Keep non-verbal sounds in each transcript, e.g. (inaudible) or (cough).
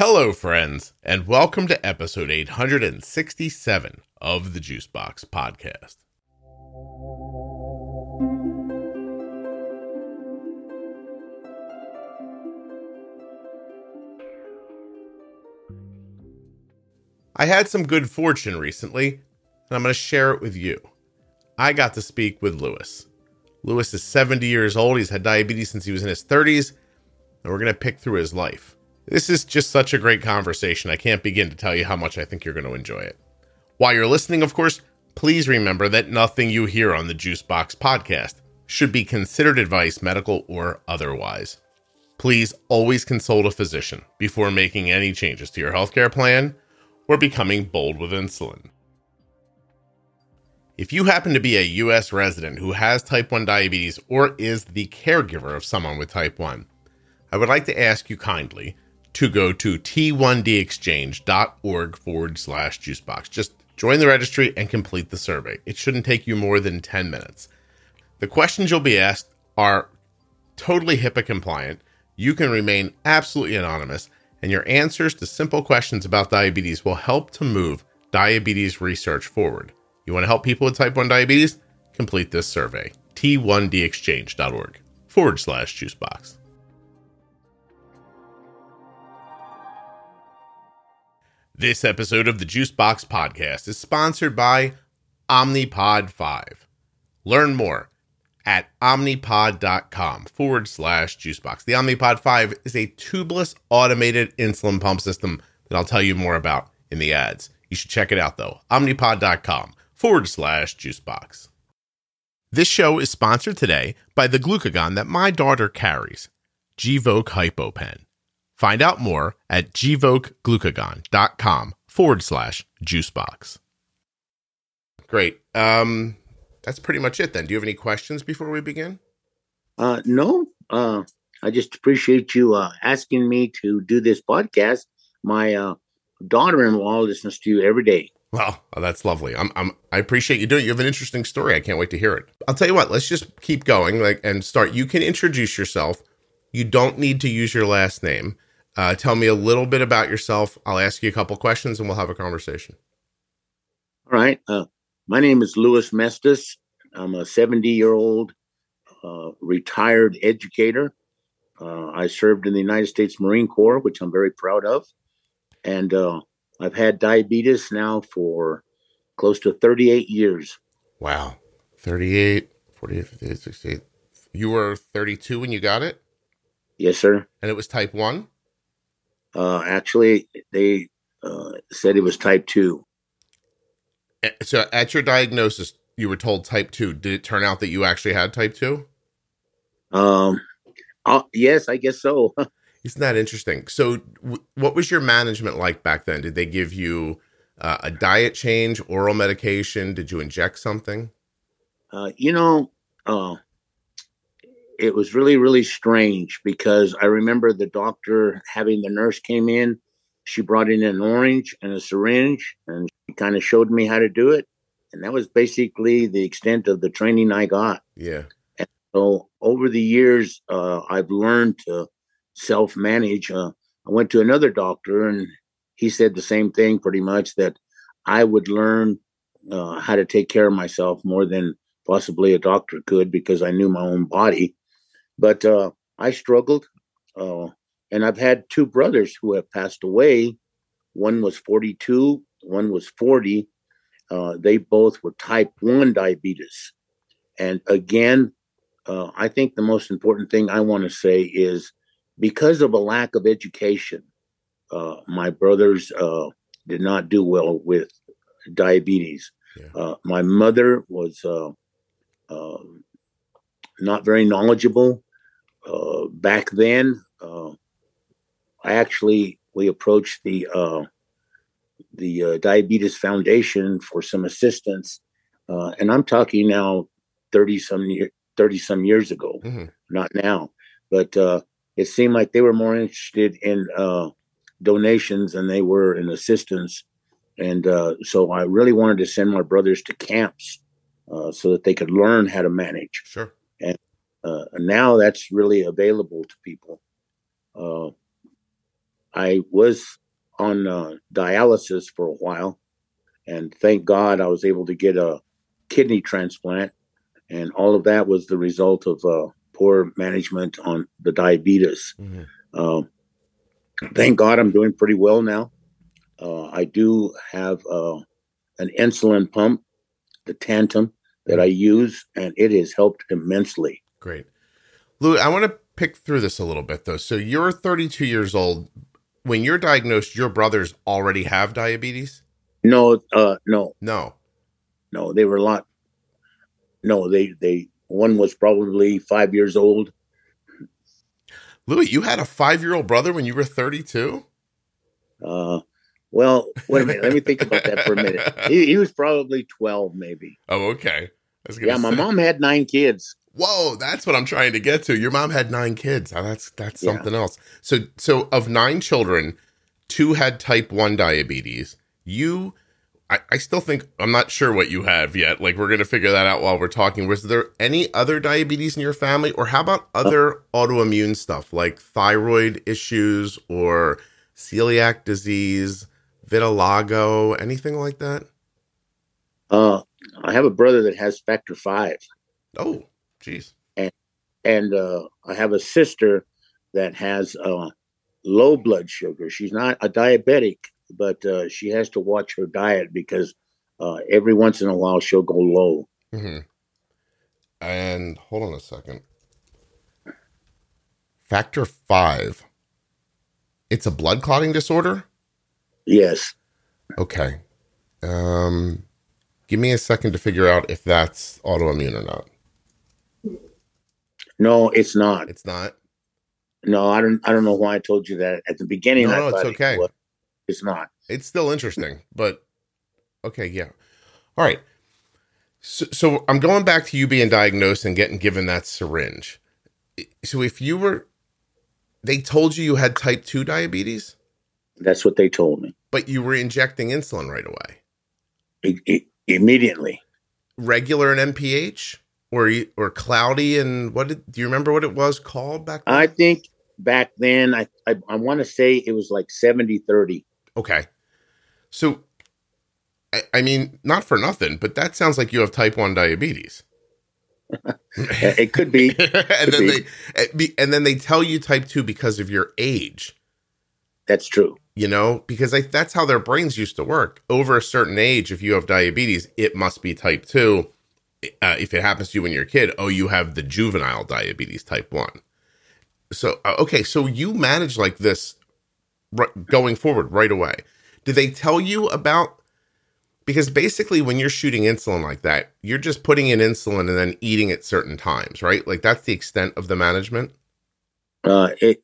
Hello, friends, and welcome to episode 867 of the Juicebox Podcast. I had some good fortune recently, and I'm going to share it with you. I got to speak with Lewis. Lewis is 70 years old. He's had diabetes since he was in his 30s, and we're going to pick through his life. This is just such a great conversation. I can't begin to tell you how much I think you're going to enjoy it. While you're listening, of course, please remember that nothing you hear on the Juicebox podcast should be considered advice, medical or otherwise. Please always consult a physician before making any changes to your healthcare plan or becoming bold with insulin. If you happen to be a US resident who has type 1 diabetes or is the caregiver of someone with type 1, I would like to ask you kindly to go to t1dexchange.org forward slash juicebox. Just join the registry and complete the survey. It shouldn't take you more than 10 minutes. The questions you'll be asked are totally HIPAA compliant. You can remain absolutely anonymous, and your answers to simple questions about diabetes will help to move diabetes research forward. You want to help people with type 1 diabetes? Complete this survey. t1dexchange.org forward slash juicebox. This episode of the Juicebox Podcast is sponsored by Omnipod 5. Learn more at omnipod.com forward slash juicebox. The Omnipod 5 is a tubeless automated insulin pump system that I'll tell you more about in the ads. You should check it out though. Omnipod.com forward slash juicebox. This show is sponsored today by the glucagon that my daughter carries, Gvoke HypoPen. Find out more at gvokeglucagon.com forward slash juicebox. Great. Um, that's pretty much it then. Do you have any questions before we begin? Uh, no. Uh, I just appreciate you uh, asking me to do this podcast. My uh, daughter-in-law listens to you every day. Well, oh, that's lovely. I'm, I'm, I appreciate you doing. it. You have an interesting story. I can't wait to hear it. I'll tell you what. Let's just keep going, like, and start. You can introduce yourself. You don't need to use your last name. Uh, tell me a little bit about yourself. I'll ask you a couple questions and we'll have a conversation. All right. Uh, my name is Louis Mestis. I'm a 70 year old uh, retired educator. Uh, I served in the United States Marine Corps, which I'm very proud of. And uh, I've had diabetes now for close to 38 years. Wow. 38, 48, 58, 68. You were 32 when you got it? Yes, sir. And it was type 1? Uh, actually, they uh, said it was type two. Eh, so, at your diagnosis, you were told type two. Did it turn out that you actually had type two? Um, uh, yes, I guess so. (laughs) Isn't that interesting? So, w- what was your management like back then? Did they give you uh, a diet change, oral medication? Did you inject something? Uh, you know, uh, it was really really strange because i remember the doctor having the nurse came in she brought in an orange and a syringe and she kind of showed me how to do it and that was basically the extent of the training i got. Yeah. And so over the years uh, i've learned to self manage uh, i went to another doctor and he said the same thing pretty much that i would learn uh, how to take care of myself more than possibly a doctor could because i knew my own body but uh, I struggled. Uh, and I've had two brothers who have passed away. One was 42, one was 40. Uh, they both were type 1 diabetes. And again, uh, I think the most important thing I want to say is because of a lack of education, uh, my brothers uh, did not do well with diabetes. Yeah. my mother was not very knowledgeable uh, back then, uh, I actually we approached the uh, the uh, Diabetes Foundation for some assistance, uh, and I'm talking now thirty some year, thirty some years ago, mm-hmm. not now. But it seemed like they were more interested in donations than they were in assistance, and so I really wanted to send my brothers to camps so that they could learn how to manage. Sure uh, now that's really available to people. Uh, I was on uh, dialysis for a while, and thank God I was able to get a kidney transplant, and all of that was the result of uh, poor management on the diabetes. Mhm. Uh, thank God I'm doing pretty well now. Uh, I do have uh, an insulin pump, the Tandem, that I use, and it has helped immensely. Great. Lou, I want to pick through this a little bit though. So you're 32 years old. When you're diagnosed, your brothers already have diabetes? No, uh, no, No. no, they were a lot. No, they they one was probably five years old. Louis, you had a five year old brother when you were 32? Uh, well, wait a minute. Let me think about that for a minute. (laughs) He, he was probably twelve, maybe. Oh, okay. Yeah, my say- mom had nine kids. Whoa, that's what I'm trying to get to. Your mom had nine kids. Oh, that's that's Yeah. something else. So so of nine children, two had type one diabetes. You I, I still think I'm not sure what you have yet. Like we're gonna figure that out while we're talking. Was there any other diabetes in your family? Or how about other autoimmune stuff like thyroid issues or celiac disease, vitiligo, anything like that? Uh, I have a brother that has factor five. Oh, geez. and uh, I have a sister that has uh, low blood sugar. She's not a diabetic, but uh, she has to watch her diet because uh, every once in a while she'll go low. hmm And hold on a second. Factor five. It's a blood clotting disorder? Yes, Okay. Um give me a second to figure out if that's autoimmune or not. No, it's not. It's not. No, I don't. I don't know why I told you that at the beginning. No, no, it's it okay. was. It's not. It's still interesting, but okay, yeah. All right. So, so I'm going back to you being diagnosed and getting given that syringe. So if you were they told you you had type 2 diabetes? That's what they told me but you were injecting insulin right away. I- I- immediately. Regular and NPH, or or cloudy and what did do you remember what it was called back then? I think back then, I I, I want to say it was like 70-30. okay, so I, I mean, not for nothing, but that sounds like you have type one diabetes. (laughs) It could be. (laughs) and then be. they eh, and then they tell you type two because of your age. That's true. you know, because I, that's how their brains used to work. Over a certain age, if you have diabetes, it must be type 2. Uh, if it happens to you when you're a kid, oh, you have the juvenile diabetes type 1. So, uh, okay, so you manage like this r- going forward right away. Did they tell you about? Because basically, when you're shooting insulin like that, you're just putting in insulin and then eating at certain times, right? Like that's the extent of the management. uh, it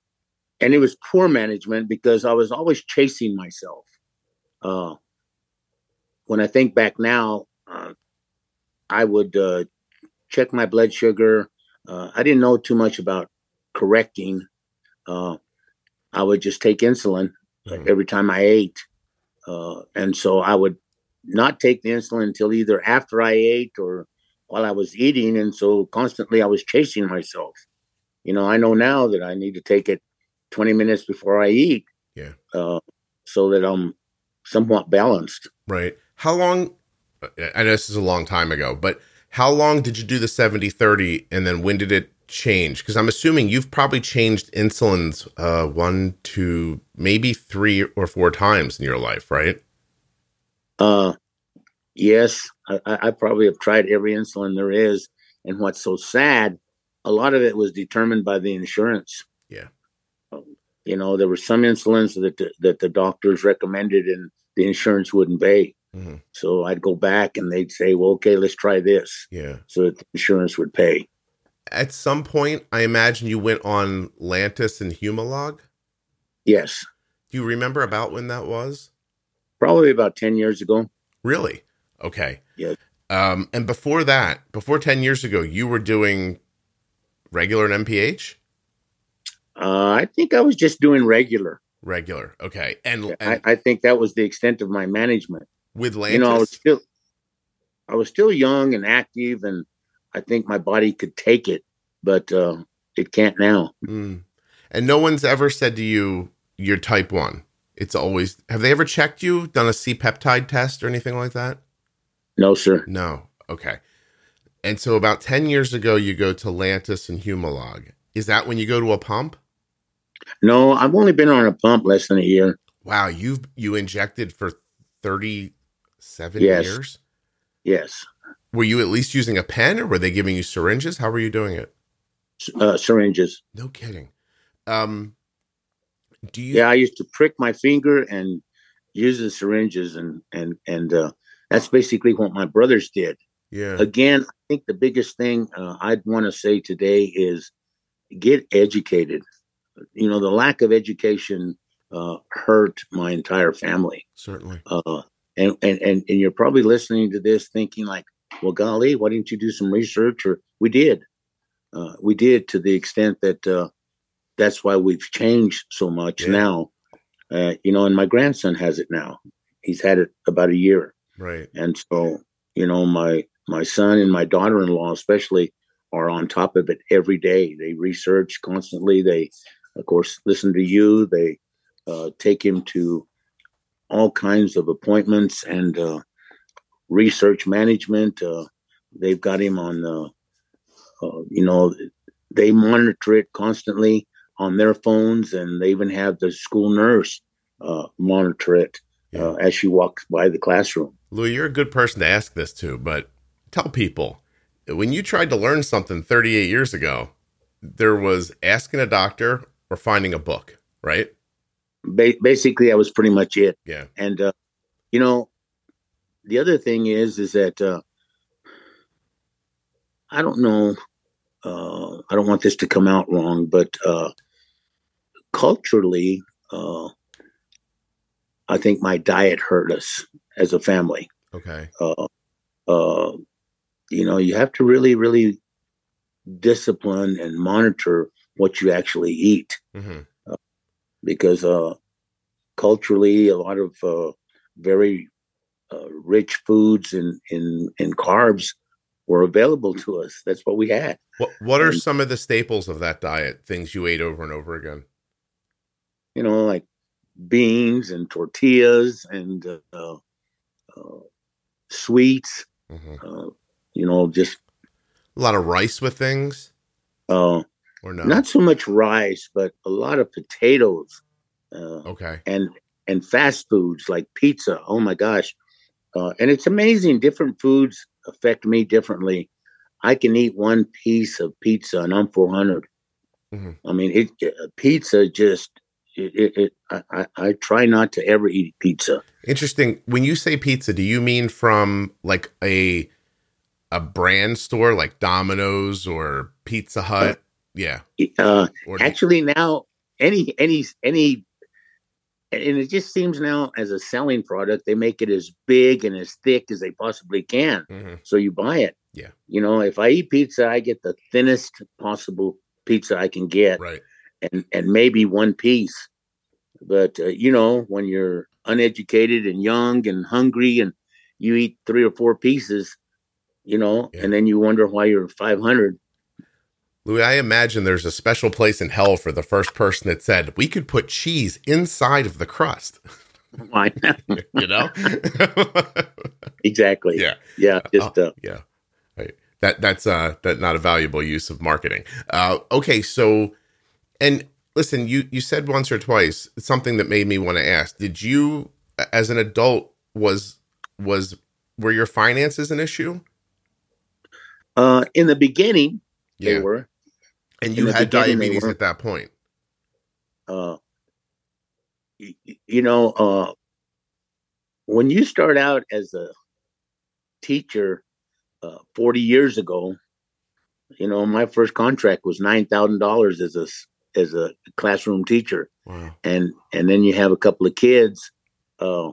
and it was poor management because I was always chasing myself. Uh, when I think back now, uh, I would uh, check my blood sugar. Uh, I didn't know too much about correcting. Uh, I would just take insulin Mhm. every time I ate, uh, and so I would not take the insulin until either after I ate or while I was eating, and so constantly I was chasing myself you know, I know now that I need to take it 20 minutes before I eat. Yeah. Uh, so that I'm somewhat balanced. Right. How long? I know this is a long time ago, but how long did you do the 70 30 and then when did it change? Because I'm assuming you've probably changed insulins uh, one, two, maybe three or four times in your life, right? Uh, yes, I, I probably have tried every insulin there is. And what's so sad, a lot of it was determined by the insurance. Yeah. Um, you know, there were some insulins that the, that the doctors recommended and the insurance wouldn't pay. Mhm. So I'd go back and they'd say, well, okay, let's try this Yeah. so that the insurance would pay. At some point, I imagine you went on Lantus and Humalog. Yes, Do you remember about when that was? probably about 10 years ago. Really? Okay. Yeah. Um, and before that, before 10 years ago, you were doing regular and NPH? Uh, I think I was just doing regular. Regular. Okay. And, I, and I think that was the extent of my management. With Lantus? You know, I was still, I was still young and active, and I think my body could take it, but uh, it can't now. Mm. And no one's ever said to you, you're type one. It's always. Have they ever checked you? Done a C peptide test or anything like that? No, sir. No. Okay. And so about ten years ago, you go to Lantus and Humalog. Is that when you go to a pump? No, I've only been on a pump less than a year. Wow, you've you injected for thirty seven Yes. years. Yes, Were you at least using a pen, or were they giving you syringes? How were you doing it? Uh, syringes. No kidding. Um, do you? Yeah, I used to prick my finger and use the syringes, and and and uh, that's basically what my brothers did. Yeah. Again, I think the biggest thing uh, I'd want to say today is get educated. You know, the lack of education uh, hurt my entire family. Certainly. Uh, and, and and and you're probably listening to this thinking like, well, golly, why didn't you do some research? Or we did, uh, we did to the extent that uh, that's why we've changed so much Yeah. now. Uh, you know, and my grandson has it now. He's had it about a year, Right. and so you know, my my son and my daughter-in-law especially are on top of it every day. They research constantly. They, of course, listen to you. They uh, take him to all kinds of appointments and uh, research management. Uh, they've got him on, uh, uh, you know, they monitor it constantly on their phones, and they even have the school nurse uh, monitor it Yeah. uh, as she walks by the classroom. Lou, you're a good person to ask this to, but tell people when you tried to learn something 38 years ago, there was asking a doctor or finding a book, right? Ba- basically, that was pretty much it. Yeah. And uh, you know, the other thing is, is that uh, I don't know. Uh, I don't want this to come out wrong, but uh, culturally, uh, I think my diet hurt us as a family. Okay. Uh, uh, you know, you have to really, really discipline and monitor what you actually eat hmm because uh, culturally, a lot of uh, very uh, rich foods and in, in carbs were available to us. That's what we had. What What are And- some of the staples of that diet? Things you ate over and over again? You know, like beans and tortillas and uh, uh, sweets. hmm Uh, you know, just A lot of rice with things, uh, or no? not so much rice, but a lot of potatoes. Uh, okay. and and fast foods like pizza. Oh my gosh! Uh, and it's amazing. Different foods affect me differently. I can eat one piece of pizza and I'm 400. Mhm. I mean, it uh, pizza just it. it, it I, I, I try not to ever eat pizza. Interesting. When you say pizza, do you mean from like a a brand store like Domino's or Pizza Hut? Yeah. Uh, actually, now any any any. And it just seems now as a selling product, they make it as big and as thick as they possibly can. Mhm. so you buy it. Yeah. You know, if I eat pizza, I get the thinnest possible pizza I can get, Right. and and maybe one piece. But uh, you know, when you're uneducated and young and hungry, and you eat three or four pieces, you know, Yeah. and then you wonder why you're 500. Louis, I imagine there's a special place in hell for the first person that said we could put cheese inside of the crust. (laughs) Why? (laughs) You know? (laughs) exactly. yeah. Yeah. Just uh, Yeah. Right. That that's uh that not a valuable use of marketing. Uh okay, so and listen, you you said once or twice something that made me want to ask. Did you as an adult was was were your finances an issue? uh, in the beginning, they were. And you had diabetes at that point. uh, y- y- you know, uh, when you start out as a teacher uh, 40 years ago, you know, my first contract was nine thousand dollars as a as a classroom teacher, Wow. and and then you have a couple of kids. Uh,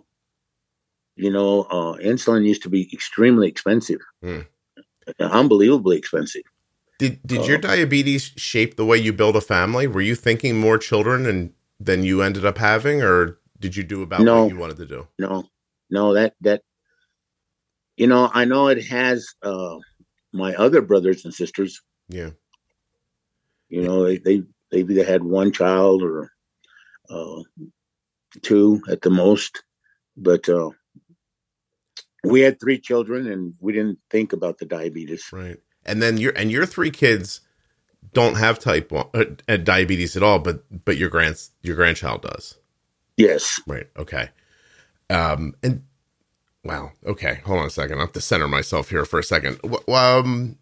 you know, uh, insulin used to be extremely expensive, Hmm. unbelievably expensive. Did did your Uh, diabetes shape the way you build a family? Were you thinking more children and than you ended up having or did you do about No. what you wanted to do? no no that that you know i know it has uh my other brothers and sisters Yeah. you know they they they've either had one child or uh, two at the most. But uh, we had three children, and we didn't think about the diabetes. Right, and then your and your three kids don't have type one uh, diabetes at all, but but your grand your grandchild does. Yes. Right. Okay. Um. And wow. Okay. Hold on a second. I have to center myself here for a second. Um.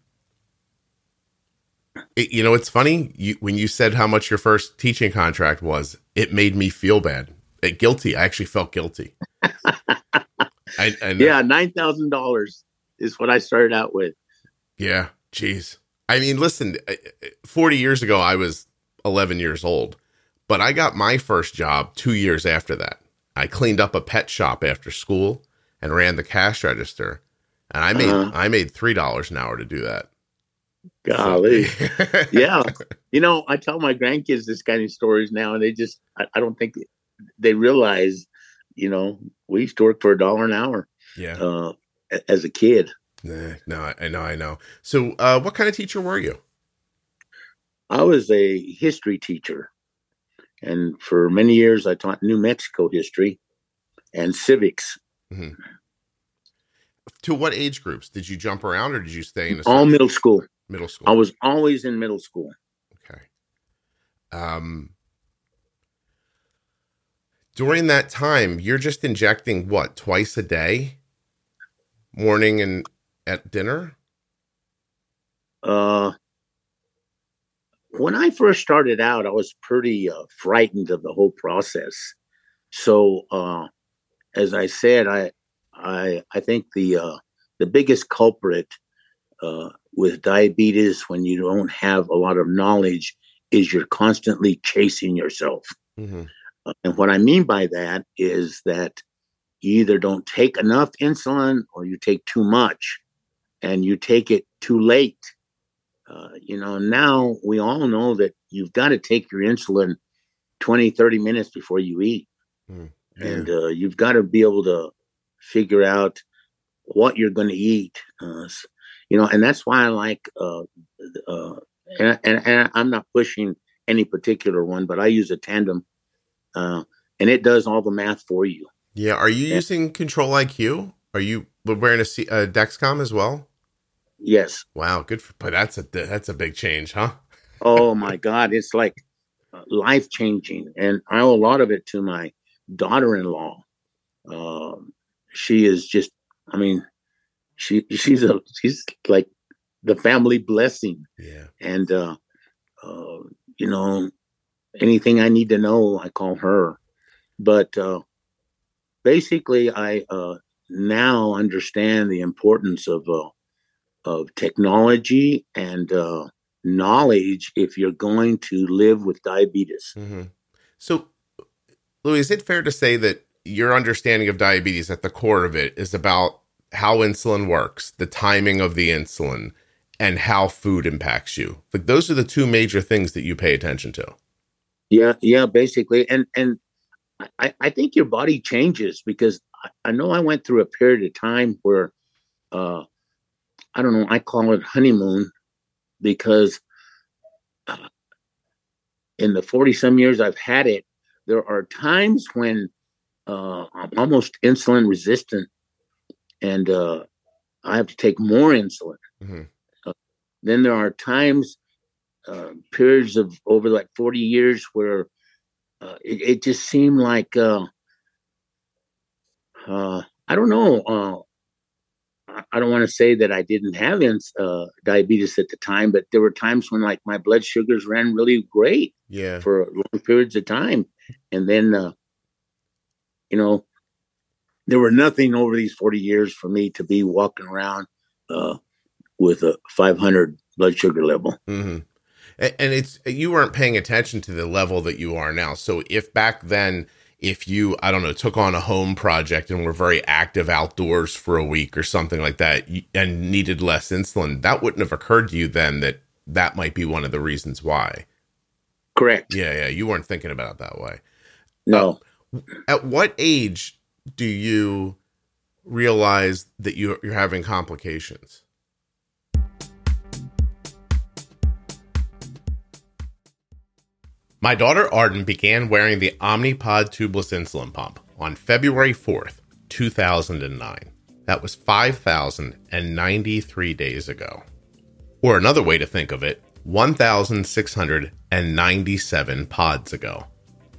It, you know, it's funny. You when you said how much your first teaching contract was, it made me feel bad, it, guilty. I actually felt guilty. (laughs) I, I yeah, nine thousand dollars is what I started out with. Yeah. Jeez. I mean, listen, 40 years ago, I was 11 years old, but I got my first job two years after that. I cleaned up a pet shop after school and ran the cash register, and I made uh-huh. I made three dollars an hour to do that. Golly, so. (laughs) yeah. You know, I tell my grandkids this kind of stories now, and they just I, I don't think they realize. You know, we used to work for a dollar an hour. Yeah. Uh, as a kid. Nah, no, I know, I know. So, uh, what kind of teacher were you? I was a history teacher, and for many years I taught New Mexico history and civics. Mm-hmm. To what age groups did you jump around, or did you stay in all middle school? Middle school. I was always in middle school. Okay. Um. During that time, you're just injecting what twice a day, morning and at dinner? Uh, when I first started out, I was pretty uh, frightened of the whole process. So, uh, as I said, I, I, I think the uh, the biggest culprit uh, with diabetes, when you don't have a lot of knowledge, is you're constantly chasing yourself. Mm-hmm. Uh, and what I mean by that is that you either don't take enough insulin or you take too much and you take it too late. Uh, you know, now we all know that you've got to take your insulin 20, 30 minutes before you eat. Mm, yeah. And uh, you've got to be able to figure out what you're going to eat. Uh, you know, and that's why I like, uh, uh, and, and, and, I'm not pushing any particular one, but I use a tandem uh, and it does all the math for you. Yeah. Are you and, using Control IQ? Are you wearing a, C- a Dexcom as well? Yes. Wow, good for but that's a that's a big change, huh? oh my god, it's like uh, life changing and I owe a lot of it to my daughter-in-law. Um, she is just I mean, she she's a she's like the family blessing. Yeah. And uh, uh you know, anything I need to know, I call her. But uh basically I uh now understand the importance of uh of technology and uh, knowledge if you're going to live with diabetes. Mm-hmm. So, Louis, is it fair to say that your understanding of diabetes at the core of it is about how insulin works, the timing of the insulin, and how food impacts you? Like those are the two major things that you pay attention to. Yeah, yeah, basically, and and I, I think your body changes because I, I know I went through a period of time where uh, I don't know, I call it honeymoon because uh, in the 40 some years I've had it, there are times when uh, I'm almost insulin resistant and uh, I have to take more insulin. Mm-hmm. Uh, then there are times, uh, periods of over like 40 years where uh, it, it, just seemed like, I don't know, I don't want to say that I didn't have uh, diabetes at the time, but there were times when like my blood sugars ran really great. Yeah. For long periods of time, and then, uh, you know, there were nothing over these forty years for me to be walking around uh, with a 500 blood sugar level. Mm-hmm. And it's you weren't paying attention to the level that you are now. So if back then if you, I don't know, took on a home project and were very active outdoors for a week or something like that and needed less insulin, that wouldn't have occurred to you then that that might be one of the reasons why. Correct. Yeah, yeah. You weren't thinking about it that way. No. Uh, at what age do you realize that you're, you're having complications? My daughter Arden began wearing the Omnipod tubeless insulin pump on February 4th, 2009. That was 5,093 days ago. Or another way to think of it, 1,697 pods ago.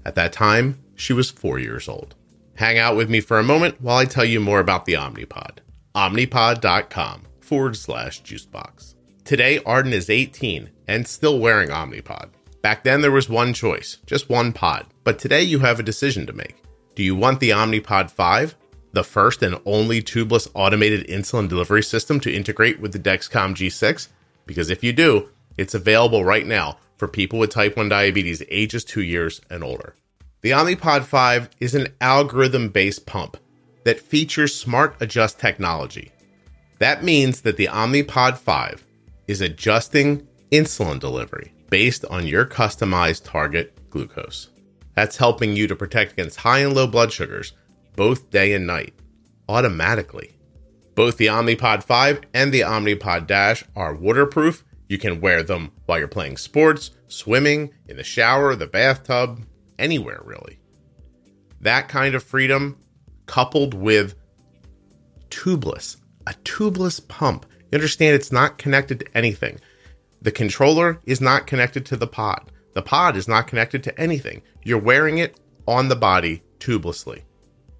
At that time, she was four years old. Hang out with me for a moment while I tell you more about the Omnipod. Omnipod.com forward slash juicebox. Today, Arden is 18 and still wearing Omnipod. Back then, there was one choice, just one pod. But today, you have a decision to make. Do you want the Omnipod 5, the first and only tubeless automated insulin delivery system to integrate with the Dexcom G6? Because if you do, it's available right now for people with type 1 diabetes ages 2 years and older. The Omnipod 5 is an algorithm based pump that features smart adjust technology. That means that the Omnipod 5 is adjusting insulin delivery based on your customized target glucose. That's helping you to protect against high and low blood sugars both day and night automatically. Both the Omnipod 5 and the Omnipod Dash are waterproof. You can wear them while you're playing sports, swimming, in the shower, the bathtub, anywhere really. That kind of freedom coupled with tubeless, a tubeless pump. You understand it's not connected to anything. The controller is not connected to the pod. The pod is not connected to anything. You're wearing it on the body tubelessly.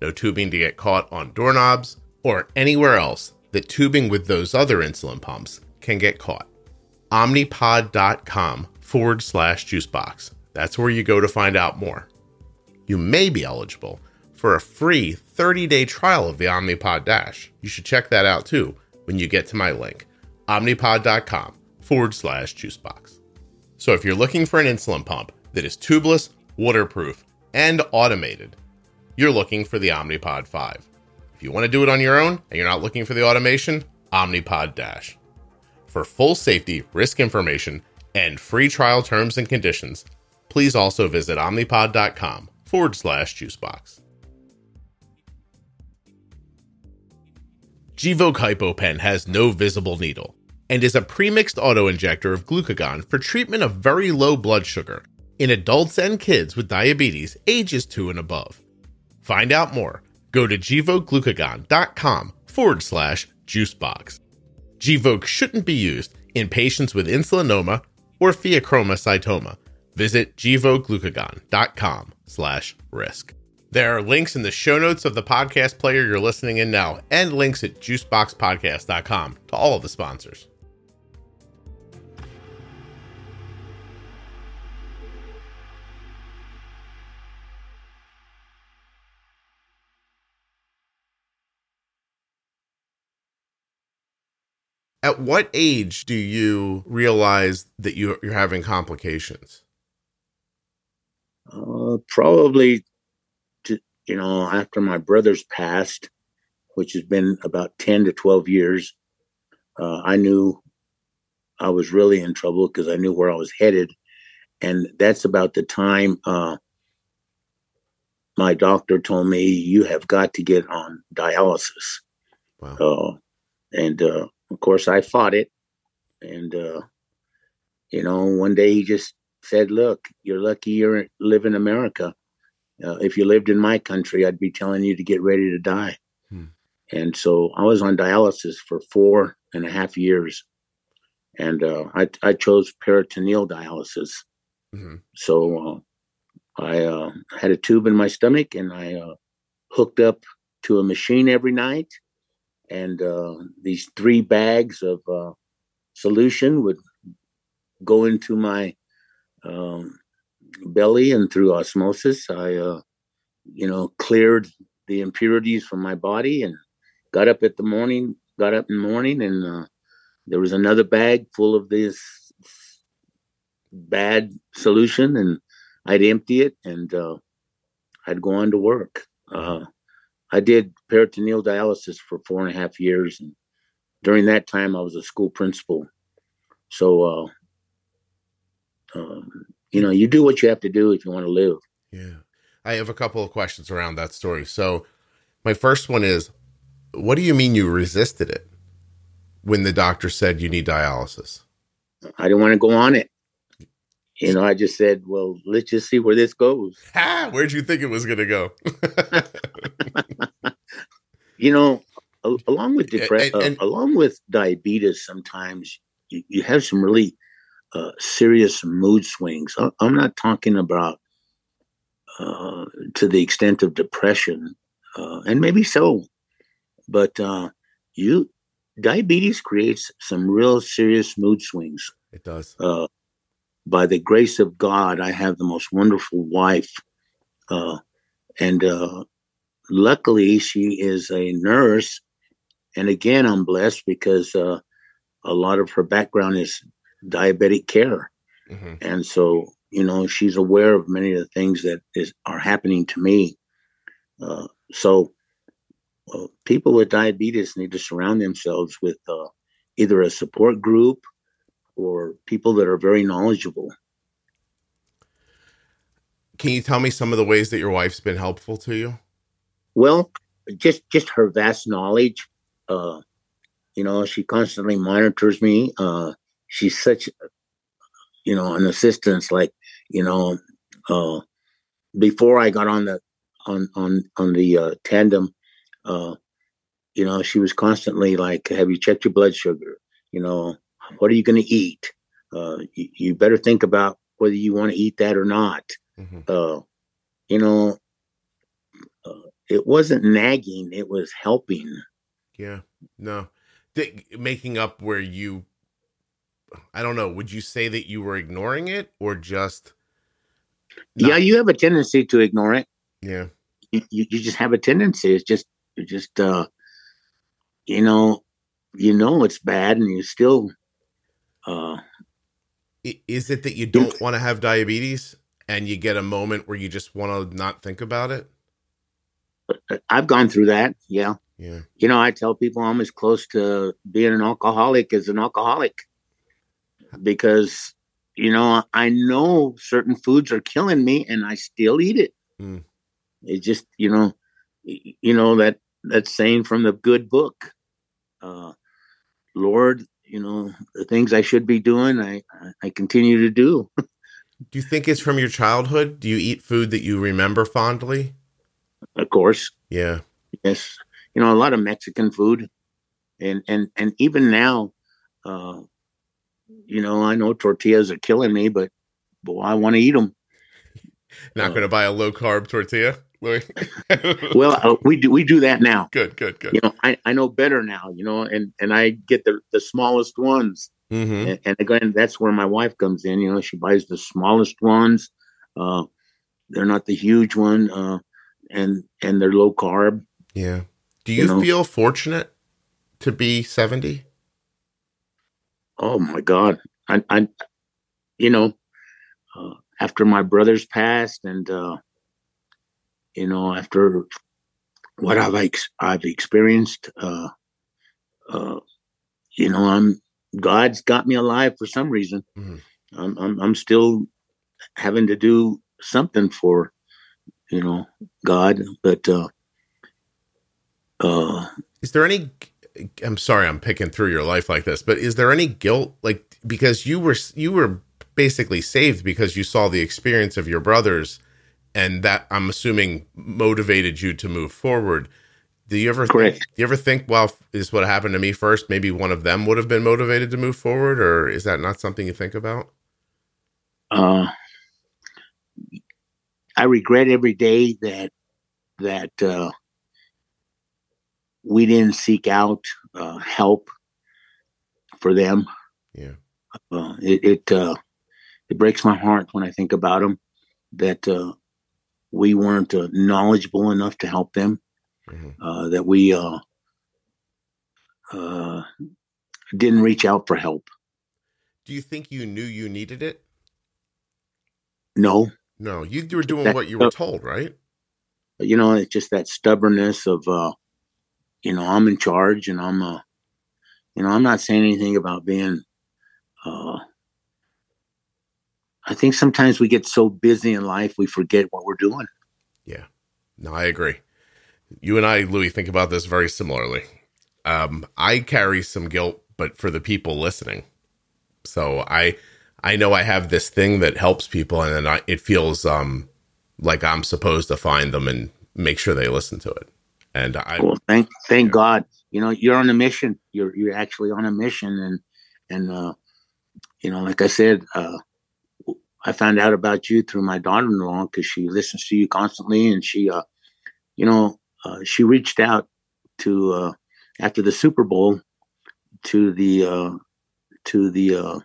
No tubing to get caught on doorknobs or anywhere else that tubing with those other insulin pumps can get caught. Omnipod.com forward slash juicebox. That's where you go to find out more. You may be eligible for a free 30 day trial of the Omnipod Dash. You should check that out too when you get to my link, omnipod.com forward slash juicebox. So if you're looking for an insulin pump that is tubeless, waterproof, and automated, you're looking for the Omnipod 5. If you want to do it on your own and you're not looking for the automation, Omnipod Dash. For full safety, risk information, and free trial terms and conditions, please also visit omnipod.com forward slash juicebox. Gvoke HypoPen has no visible needle and is a premixed autoinjector of glucagon for treatment of very low blood sugar in adults and kids with diabetes ages 2 and above. Find out more. Go to gvokeglucagon.com forward slash juicebox. Gvoke shouldn't be used in patients with insulinoma or pheochromocytoma. Visit gvokeglucagon.com slash risk. There are links in the show notes of the podcast player you're listening in now and links at juiceboxpodcast.com to all of the sponsors. At what age do you realize that you, you're having complications? Uh, probably, to, you know, after my brother's passed, which has been about 10 to 12 years, uh, I knew I was really in trouble because I knew where I was headed. And that's about the time uh, my doctor told me, You have got to get on dialysis. Wow. And uh, of course, I fought it. And, uh, you know, one day he just said, Look, you're lucky you live in America. Uh, if you lived in my country, I'd be telling you to get ready to die. Hmm. And so I was on dialysis for four and a half years. And uh, I, I chose peritoneal dialysis. Mm-hmm. So uh, I uh, had a tube in my stomach and I uh, hooked up to a machine every night and uh, these three bags of uh, solution would go into my um, belly, and through osmosis, I, uh, you know, cleared the impurities from my body, and got up at the morning. Got up in the morning, and uh, there was another bag full of this bad solution, and I'd empty it, and uh, I'd go on to work. I did peritoneal dialysis for four and a half years, and during that time, I was a school principal. So, uh, um, you know, you do what you have to do if you want to live. Yeah, I have a couple of questions around that story. So, my first one is, what do you mean you resisted it when the doctor said you need dialysis? I didn't want to go on it. You know, I just said, well, let's just see where this goes. (laughs) Ah, where'd you think it was going to go? (laughs) you know, along with depression, uh, along with diabetes, sometimes you, you have some really uh, serious mood swings. I'm not talking about uh, to the extent of depression, uh, and maybe so, but uh, you diabetes creates some real serious mood swings. It does. Uh, by the grace of God, I have the most wonderful wife, uh, and luckily she is a nurse. And again, I'm blessed because a lot of her background is diabetic care. Mm-hmm. And so, you know, she's aware of many of the things that is are happening to me. Uh, so, uh, people with diabetes need to surround themselves with uh, either a support group or people that are very knowledgeable. Can you tell me some of the ways that your wife's been helpful to you? Well, just just her vast knowledge. Uh, you know, she constantly monitors me. Uh, she's such you know an assistance like you know uh before i got on the on on on the uh tandem uh you know she was constantly like have you checked your blood sugar you know what are you going to eat uh you, you, better think about whether you want to eat that or not mm-hmm. uh you know uh, it wasn't nagging it was helping yeah no making up where you I don't know. Would you say that you were ignoring it or just? Not- yeah, you have a tendency to ignore it. Yeah, you, you, you just have a tendency. It's just just uh, you know, you know it's bad, and you still. Uh, is it that you don't want to have diabetes and you get a moment where you just want to not think about it? Uh, I've gone through that. Yeah. Yeah. You know, I tell people I'm as close to being an alcoholic as an alcoholic because you know I know certain foods are killing me and I still eat it. Mm. It just you know you know that that saying from the good book, uh, Lord, you know the things I should be doing, I I continue to do. (laughs) do you think it's from your childhood? Do you eat food that you remember fondly? Of course. Yeah. Yes. You know a lot of Mexican food, and and and even now, uh, you know, I know tortillas are killing me, but boy, I want to eat them. (laughs) Not uh, going to buy a low carb tortilla, Louis. (laughs) well, uh, we do we do that now. Good, good, good. You know, I, I know better now. You know, and and I get the the smallest ones. Mm-hmm. And, and, again, that's where my wife comes in. You know, she buys the smallest ones. Uh, they're not the huge one, uh, and and they're low carb. Yeah. Do you, you know? feel fortunate to be seventy? oh my God, I, I you know, uh, after my brothers passed and, uh, you know, after what I've, ex- I've experienced, uh, uh, you know, I'm, God's got me alive for some reason. Mm-hmm. I'm, I'm, I'm still having to do something for, you know, God, but, uh, uh, is there any I'm sorry I'm picking through your life like this, but is there any guilt like because you were you were basically saved because you saw the experience of your brothers and that I'm assuming motivated you to move forward. Do you ever Correct. Think, do you ever think, well, is what happened to me first? Maybe one of them would have been motivated to move forward, or is that not something you think about? Uh, I regret every day that that uh, we didn't seek out uh, help for them. Yeah, uh, it it, uh, it breaks my heart when I think about them that uh, we weren't uh, knowledgeable enough to help them. Mm-hmm. Uh, that we didn't reach out for help. Do you think you knew you needed it? No. No, you, you were doing that, what you were told, right? You know, it's just that stubbornness of you know, I'm in charge and I'm, uh, you know, I'm not saying anything about being, uh, I think sometimes we get so busy in life, we forget what we're doing. Yeah. No, I agree. You and I, Louis, think about this very similarly. Um, I carry some guilt, but for the people listening. So I, I know I have this thing that helps people, and then I, it feels um like I'm supposed to find them and make sure they listen to it. And I well, thank thank. God. You know, you're on a mission. You're you're actually on a mission, and and uh, you know, like I said, uh, I found out about you through my daughter-in-law because she listens to you constantly, and she, uh, you know, uh, she reached out to uh, after the Super Bowl to the uh, to the uh,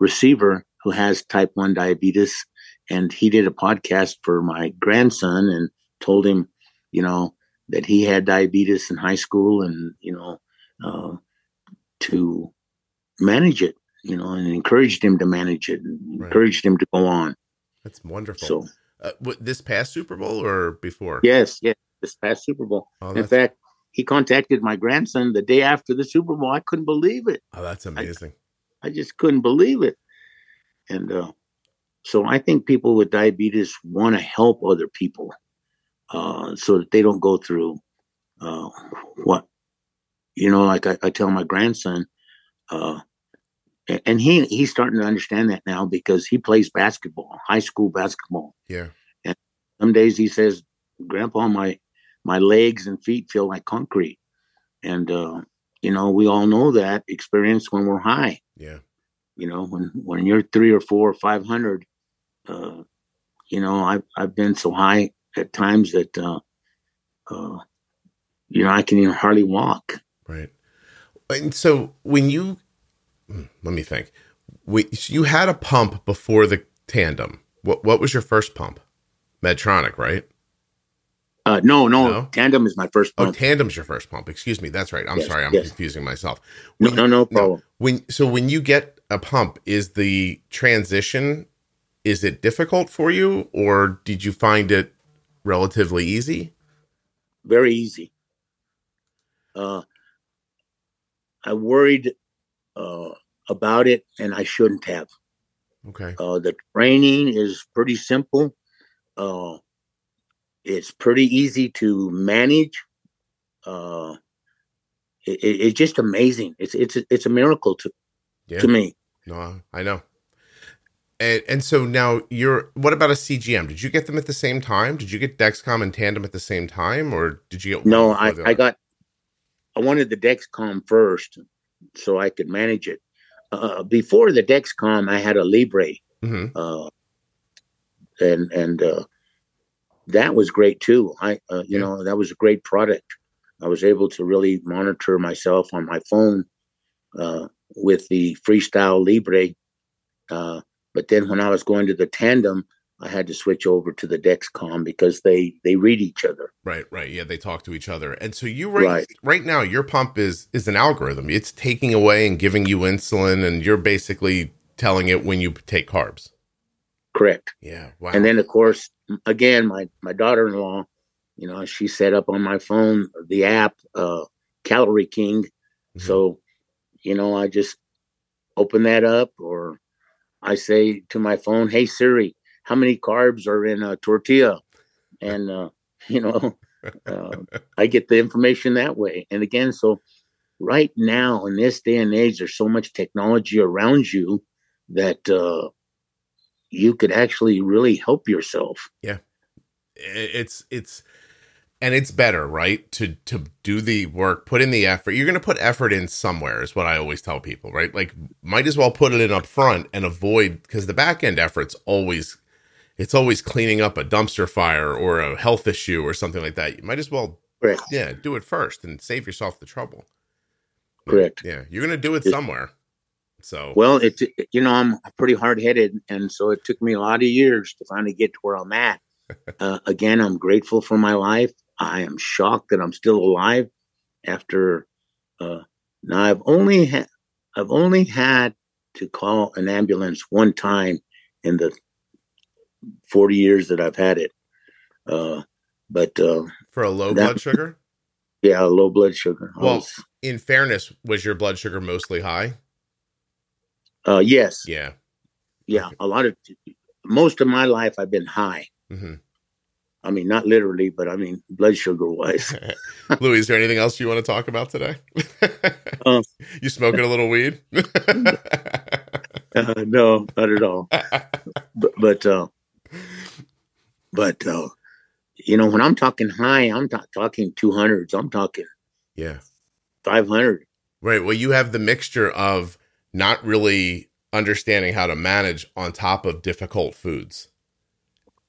receiver who has type one diabetes, and he did a podcast for my grandson and told him, you know, that he had diabetes in high school, and you know, uh, to manage it, you know, and encouraged him to manage it, and right. encouraged him to go on. That's wonderful. So, uh, what, this past Super Bowl or before? Yes, yes, this past Super Bowl. Oh, in fact, he contacted my grandson the day after the Super Bowl. I couldn't believe it. Oh, that's amazing. I, I just couldn't believe it. And uh, so I think people with diabetes want to help other people uh, so that they don't go through uh, what, you know, like I, I tell my grandson, uh, and he he's starting to understand that now because he plays basketball, high school basketball. Yeah. And some days he says, "Grandpa, my my legs and feet feel like concrete. And, uh, you know, we all know that experience when we're high. Yeah. You know, when, when you're three or four or 500, uh, you know, I've, I've been so high at times that, uh, uh, you know, I can even hardly walk. Right. And so when you, let me think, we, you had a pump before the tandem. What, what was your first pump? Medtronic, right? Uh, no, no, no, Tandem is my first oh, pump. Oh, Tandem's your first pump. Excuse me. That's right. I'm yes, sorry. I'm yes. confusing myself. When, no, no, no problem. No, when so when you get a pump, is the transition is it difficult for you, or did you find it relatively easy? Very easy. Uh, I worried uh, about it, and I shouldn't have. Okay. Uh, the training is pretty simple. Uh, it's pretty easy to manage. Uh, it, it, it's just amazing. It's it's it's a miracle to yeah. to me. No, I know. And, and so now you're. What about a CGM? Did you get them at the same time? Did you get Dexcom and Tandem at the same time, or did you get? No, I I got. I wanted the Dexcom first, so I could manage it. Uh, before the Dexcom, I had a Libre, mm-hmm. uh, and and uh, that was great too. I, uh, you yeah. know, that was a great product. I was able to really monitor myself on my phone uh, with the Freestyle Libre. Uh, but then when I was going to the Tandem, I had to switch over to the Dexcom because they they read each other. Right, right. Yeah, they talk to each other. And so you right, right right now your pump is is an algorithm. It's taking away and giving you insulin and you're basically telling it when you take carbs. Correct. Yeah. Wow. And then of course, again, my my daughter-in-law, you know, she set up on my phone the app, uh, Calorie King. Mm-hmm. So, you know, I just open that up, or I say to my phone, "Hey Siri, how many carbs are in a tortilla?" And uh, (laughs) you know, (laughs) uh, I get the information that way. And again, so right now in this day and age, there's so much technology around you that uh, you could actually really help yourself. Yeah. It's it's and it's better, right? To to do the work, put in the effort. You're going to put effort in somewhere is what I always tell people, right? Like might as well put it in up front and avoid cuz the back end effort's always it's always cleaning up a dumpster fire or a health issue or something like that. You might as well Correct. yeah, do it first and save yourself the trouble. Correct. Yeah, you're going to do it somewhere. So well, it's you know I'm pretty hard headed, and so it took me a lot of years to finally get to where I'm at. (laughs) uh, again, I'm grateful for my life. I am shocked that I'm still alive after. Uh, now I've only had I've only had to call an ambulance one time in the 40 years that I've had it. Uh, but uh, for a low that, blood sugar. Yeah, low blood sugar. Well, was, in fairness, was your blood sugar mostly high? Uh, yes. Yeah. Yeah. A lot of most of my life I've been high. Mm-hmm. I mean, not literally, but I mean, blood sugar wise. (laughs) Louis, is there anything else you want to talk about today? (laughs) um, you smoking a little weed? (laughs) Uh, no, not at all. but but uh, but uh, you know, when I'm talking high, I'm not talking two hundreds. I'm talking yeah, five hundred. Right. Well, you have the mixture of not really understanding how to manage on top of difficult foods.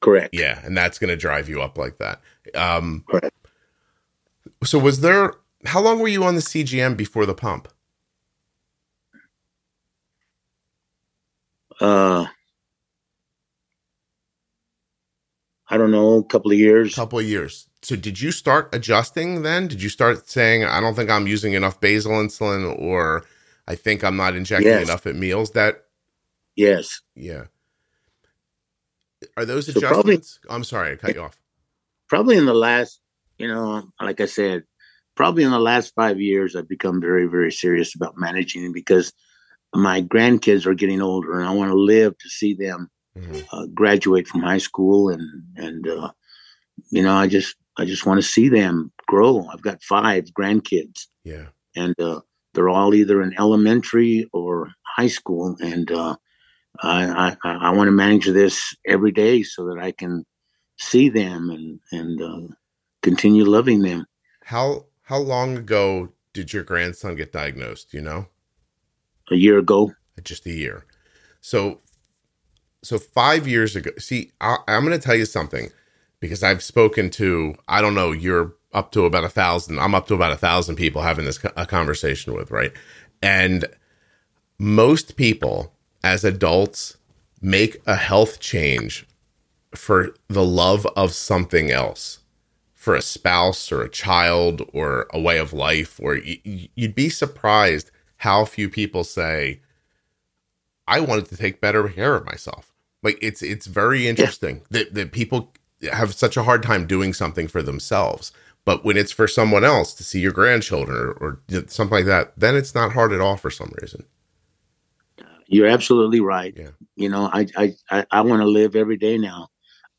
Correct. Yeah, and that's going to drive you up like that. Um, Correct. So, was there? How long were you on the CGM before the pump? Uh, I don't know, a couple of years. couple of years. So did you start adjusting then? Did you start saying, I don't think I'm using enough basal insulin or I think I'm not injecting Yes. enough at meals? That Yes. yeah. Are those So probably- adjustments? I'm sorry, I cut you off. Probably in the last, you know, like I said, probably in the last five years, I've become very, very serious about managing it because my grandkids are getting older and I want to live to see them Mhm. uh, graduate from high school and and uh, you know I just I just want to see them grow. I've got five grandkids Yeah. and uh, they're all either in elementary or high school and uh, I I, I want to manage this every day so that I can see them and and uh, continue loving them. How how long ago did your grandson get diagnosed? You know? A year ago, just a year. So, so five years ago. See, I, I'm going to tell you something because I've spoken to. I don't know. You're up to about a thousand. I'm up to about a thousand people having this a conversation with, right? And most people, as adults, make a health change for the love of something else for a spouse or a child or a way of life or you'd be surprised how few people say i wanted to take better care of myself like it's it's very interesting that, that people have such a hard time doing something for themselves but when it's for someone else to see your grandchildren or, or something like that then it's not hard at all for some reason you're absolutely right. Yeah. You know, I I I, I want to live every day now.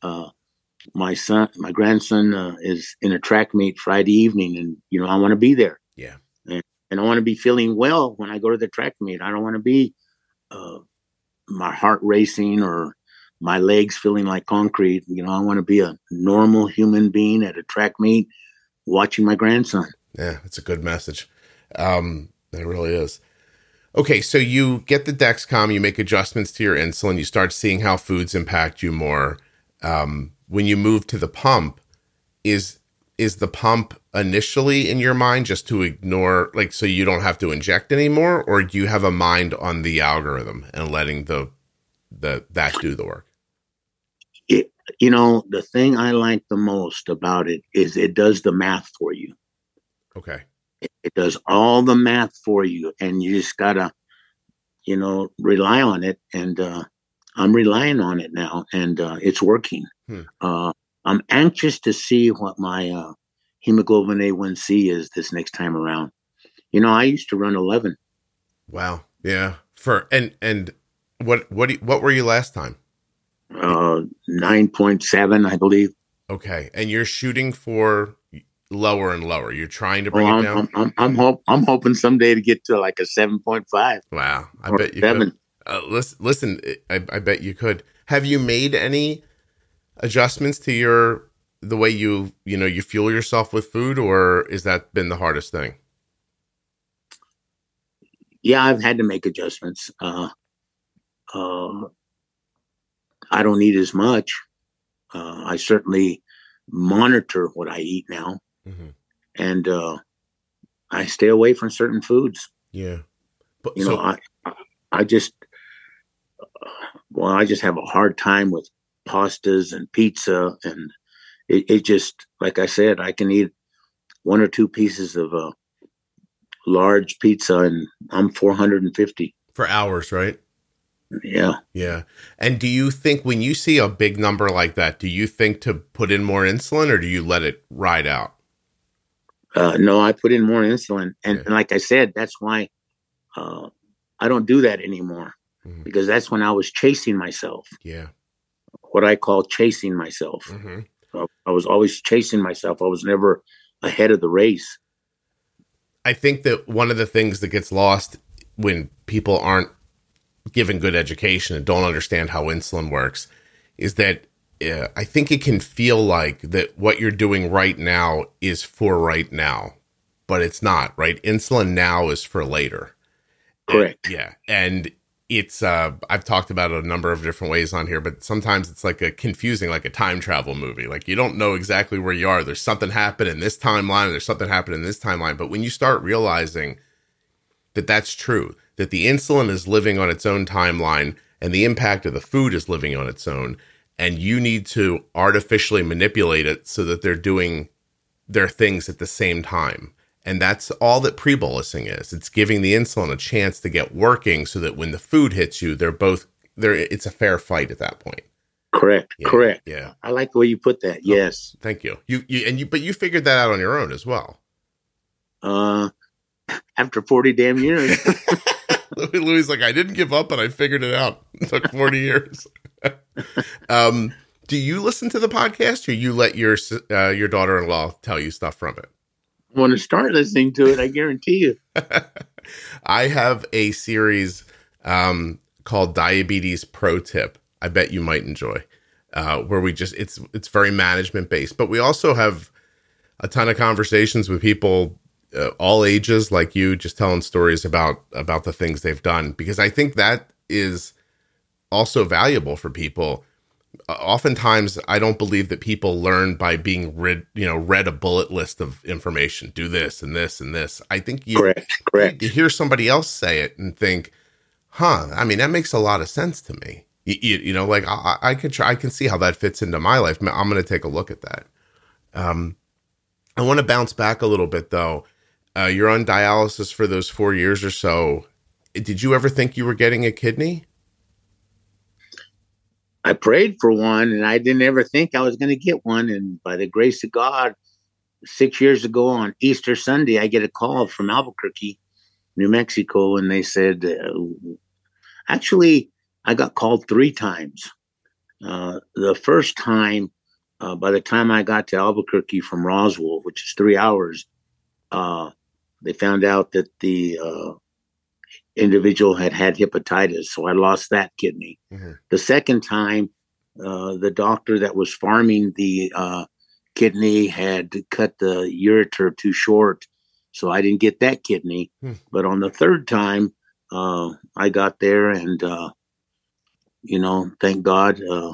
Uh, my son, my grandson uh, is in a track meet Friday evening, and you know I want to be there. Yeah. and, and I want to be feeling well when I go to the track meet. I don't want to be uh, my heart racing or my legs feeling like concrete. You know, I want to be a normal human being at a track meet, watching my grandson. Yeah, it's a good message. Um, it really is. Okay, so you get the Dexcom, you make adjustments to your insulin, you start seeing how foods impact you more. Um, when you move to the pump, is is the pump initially in your mind just to ignore, like, so you don't have to inject anymore, or do you have a mind on the algorithm and letting the the that do the work? It, you know, the thing I like the most about it is it does the math for you. Okay, it does all the math for you and you just gotta you know rely on it and uh i'm relying on it now and uh it's working Hmm. uh i'm anxious to see what my uh hemoglobin a1c is this next time around you know i used to run 11 wow, yeah. For and and what what you- what were you last time? uh 9.7 i believe Okay, and you're shooting for lower and lower. You're trying to oh, bring it I'm, down. I'm, I'm, I'm, hope, I'm hoping someday to get to like a 7.5 wow, I bet you 7 could. Uh, listen, listen. I, I bet you could. Have you made any adjustments to your the way you you know you fuel yourself with food, or is that been the hardest thing? yeah, I've had to make adjustments. Uh, uh, I don't eat as much. Uh, I certainly monitor what I eat now, Mhm. and uh, I stay away from certain foods. Yeah, but You so know, I, I, I just, uh, well, I just have a hard time with pastas and pizza, and it, it just, like I said, I can eat one or two pieces of a large pizza, and I'm 450. for hours, right? Yeah. Yeah. And do you think when you see a big number like that, do you think to put in more insulin, or do you let it ride out? Uh, no, I put in more insulin, and, Yeah. and like I said, that's why uh, I don't do that anymore Mhm. because that's when I was chasing myself. Yeah. What I call chasing myself. hmm Uh, I was always chasing myself. I was never ahead of the race. I think that one of the things that gets lost when people aren't given good education and don't understand how insulin works is that uh, I think it can feel like that what you're doing right now is for right now, but it's not, right? Insulin now is for later. Correct. And, yeah. And it's uh I've talked about it a number of different ways on here, but sometimes it's like a confusing, like a time travel movie. Like you don't know exactly where you are. There's something happened in this timeline, there's something happened in this timeline. But when you start realizing that that's true, that the insulin is living on its own timeline and the impact of the food is living on its own, and you need to artificially manipulate it so that they're doing their things at the same time. And that's all that pre-bolusing is. It's giving the insulin a chance to get working so that when the food hits you, they're both there. It's a fair fight at that point. Correct. Yeah, Correct. Yeah. I like the way you put that. Yes. Thank you. You you and you but you figured that out on your own as well. Uh, (laughs) after 40 damn years. (laughs) (laughs) Louis like, I didn't give up and I figured it out. It took 40 years. um, do you listen to the podcast or you let your uh, your daughter-in-law tell you stuff from it? Want to start listening to it, I guarantee you. (laughs) I have a series um, called Diabetes Pro Tip. I bet you might enjoy. Uh, where we just it's it's very management based, but we also have a ton of conversations with people uh, all ages like you just telling stories about about the things they've done because I think that is also valuable for people. Oftentimes, I don't believe that people learn by being read, you know, read a bullet list of information. Do this and this and this. I think you correct, correct. You hear somebody else say it and think, "Huh? I mean, that makes a lot of sense to me." You, you, you know, like I, I can try, I can see how that fits into my life. I'm going to take a look at that. Um, I want to bounce back a little bit though. Uh, you're on dialysis for those four years or so. Did you ever think you were getting a kidney? I prayed for one and I didn't ever think I was going to get one. And by the grace of God, six years ago on Easter Sunday, I get a call from Albuquerque, New Mexico, and they said, uh, actually, I got called three times. Uh, the first time, uh, by the time I got to Albuquerque from Roswell, which is three hours, uh, they found out that the uh, individual had had hepatitis, so I lost that kidney. Mm-hmm. The second time, uh, the doctor that was farming the uh, kidney had cut the ureter too short, so I didn't get that kidney. Hmm. But on the third time, uh, I got there, and uh, you know, thank God, uh,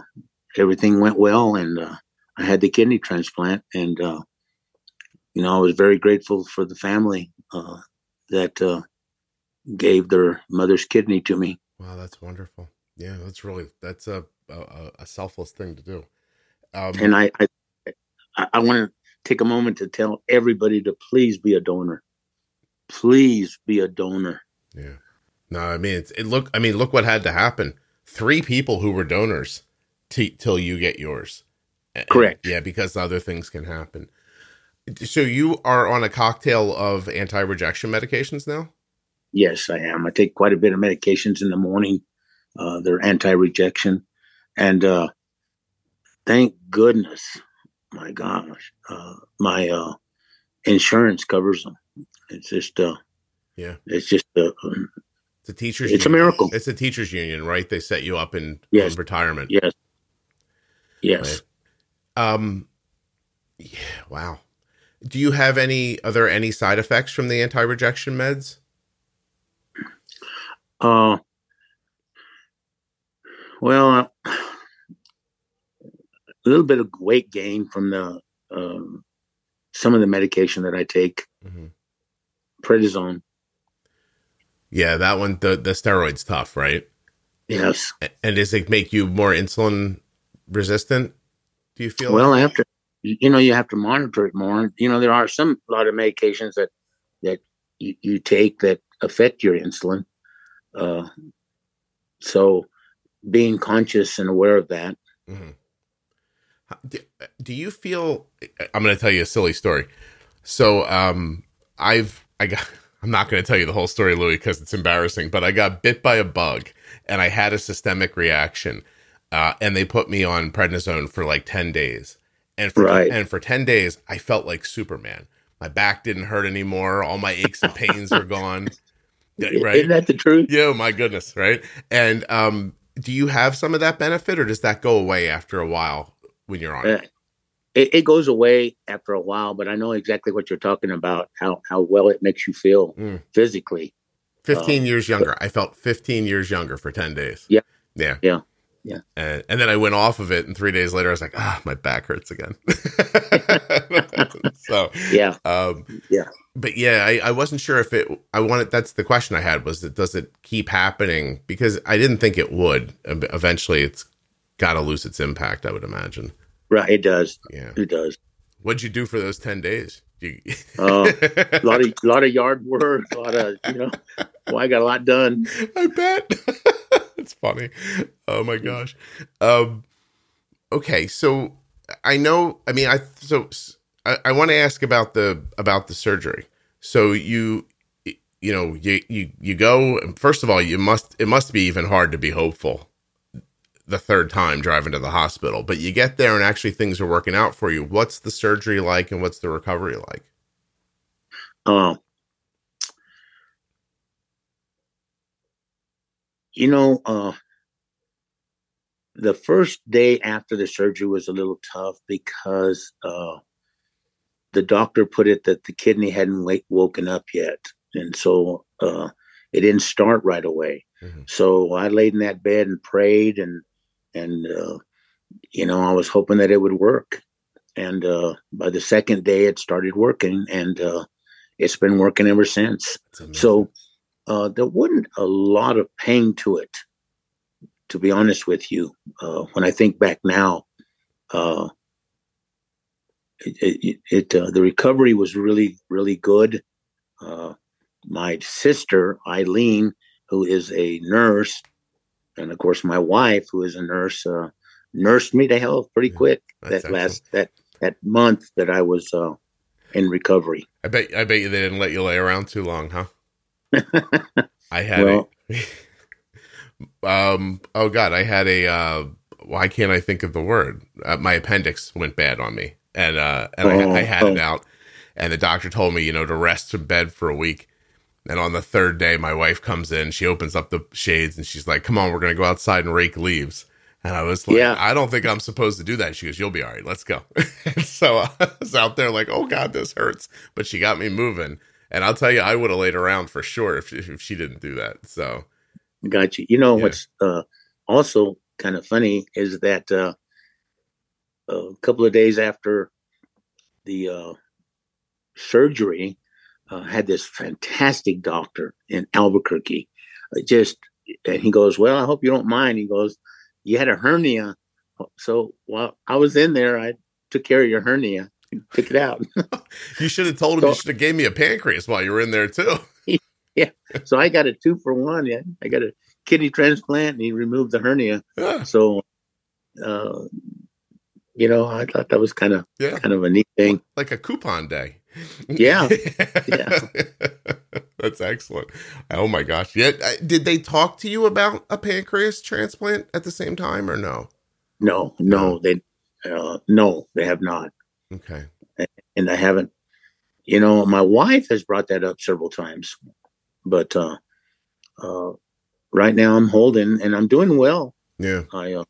everything went well, and uh, I had the kidney transplant, and you know, I was very grateful for the family that gave their mother's kidney to me. Wow, that's wonderful. Yeah, that's really that's a a, a selfless thing to do. Um, and I I, I want to take a moment to tell everybody to please be a donor. Please be a donor. Yeah. No, I mean it's it look I mean look what had to happen. Three people who were donors t- till you get yours. Correct. And, yeah, because other things can happen. So you are on a cocktail of anti-rejection medications now? Yes, I am. I take quite a bit of medications in the morning. Uh, they're anti-rejection, and uh, thank goodness, my gosh, uh, my uh, insurance covers them. It's just, uh, yeah, it's just a, it's a teachers. It's union. a miracle. It's a teachers union, right? They set you up in, yes. in retirement. Yes. Yes. Right. Um. Yeah. Wow. Do you have any? Are there any side effects from the anti-rejection meds? Uh, well, a little bit of weight gain from the um, some of the medication that I take, mm-hmm. prednisone. Yeah, that one the the steroids tough, right? Yes. And does it make you more insulin resistant? Do you feel? Well, like? after you know, you have to monitor it more. You know, there are some a lot of medications that that you, you take that affect your insulin. Uh, so being conscious and aware of that. Mm-hmm. Do, do, you feel? I'm going to tell you a silly story. So, um, I've I got. (laughs) I'm not going to tell you the whole story, Louis, because it's embarrassing. But I got bit by a bug, and I had a systemic reaction, uh, and they put me on prednisone for like ten days. And for right. and for ten days, I felt like Superman. My back didn't hurt anymore. All my aches and pains are gone (laughs) right? Isn't that the truth? Yeah, my goodness, right? And um, do you have some of that benefit, or does that go away after a while when you're on? Uh, it, it goes away after a while, but I know exactly what you're talking about. How how well it makes you feel Mm. physically. 15 years younger. I felt 15 years younger for 10 days. Yeah. Yeah. Yeah. Yeah. And, and then I went off of it, and three days later, I was like, ah, my back hurts again. (laughs) (laughs) so, Yeah, um, Yeah. But yeah, I, I wasn't sure if it, I wanted, that's the question I had was that does it keep happening? Because I didn't think it would. Eventually, it's got to lose its impact, I would imagine. right. It does. Yeah. It does. What'd you do for those 10 days? You, Uh, a lot of lot of yard work. A lot of you know. Well, I got a lot done. I bet. (laughs) it's funny. Oh my gosh. Um okay, so I know I mean I so I, I want to ask about the about the surgery. So you you know, you you you go first of all, you must it must be even hard to be hopeful the third time driving to the hospital, but you get there and actually things are working out for you. What's the surgery like and what's the recovery like? Um, you know, uh, the first day after the surgery was a little tough because uh, the doctor put it that the kidney hadn't wake, woken up yet, and so uh, it didn't start right away. Mhm. So I laid in that bed and prayed, and and uh, you know I was hoping that it would work. And uh, by the second day, it started working, and uh, it's been working ever since. So uh, there wasn't a lot of pain to it, to be honest with you. Uh, when I think back now, uh, it, it, it uh, the recovery was really really good. Uh, my sister Eileen, who is a nurse, and of course my wife, who is a nurse, uh, nursed me to health pretty quick that last that that month that I was uh, in recovery. I bet I bet you they didn't let you lay around too long, huh? (laughs) I had Well- a (laughs) um oh god, I had a uh why can't I think of the word? Uh, my appendix went bad on me. And uh and I, Oh, I had it oh. out and the doctor told me, you know, to rest in bed for a week. And on the third day my wife comes in, she opens up the shades and she's like, "Come on, we're going to go outside and rake leaves." And I was like, Yeah. I don't think I'm supposed to do that. She goes, You'll be all right. Let's go. (laughs) so I was out there like, Oh God, this hurts. But she got me moving. And I'll tell you, I would have laid around for sure if, if she didn't do that. So, Got you. You know Yeah. what's uh, also kind of funny is that uh, a couple of days after the uh, surgery, uh, had this fantastic doctor in Albuquerque. Uh, Just and he goes, "Well, I hope you don't mind." He goes, "You had a hernia, so while I was in there, I took care of your hernia, took it out." (laughs) you should have told him, you should have gave me a pancreas while you were in there too. (laughs) Yeah, so I got a two for one. Yeah, I got a kidney transplant, and he removed the hernia. Yeah. So, uh, you know, I thought that was kind of Yeah. kind of a neat thing. Like a coupon day. Yeah. (laughs) Yeah. That's excellent. Oh my gosh. Yeah. Did they talk to you about a pancreas transplant at the same time or no? No, no, they, uh, no, they have not, Okay. and I haven't. You know, my wife has brought that up several times, but uh, uh, right now I'm holding and I'm doing well. Yeah. I uh,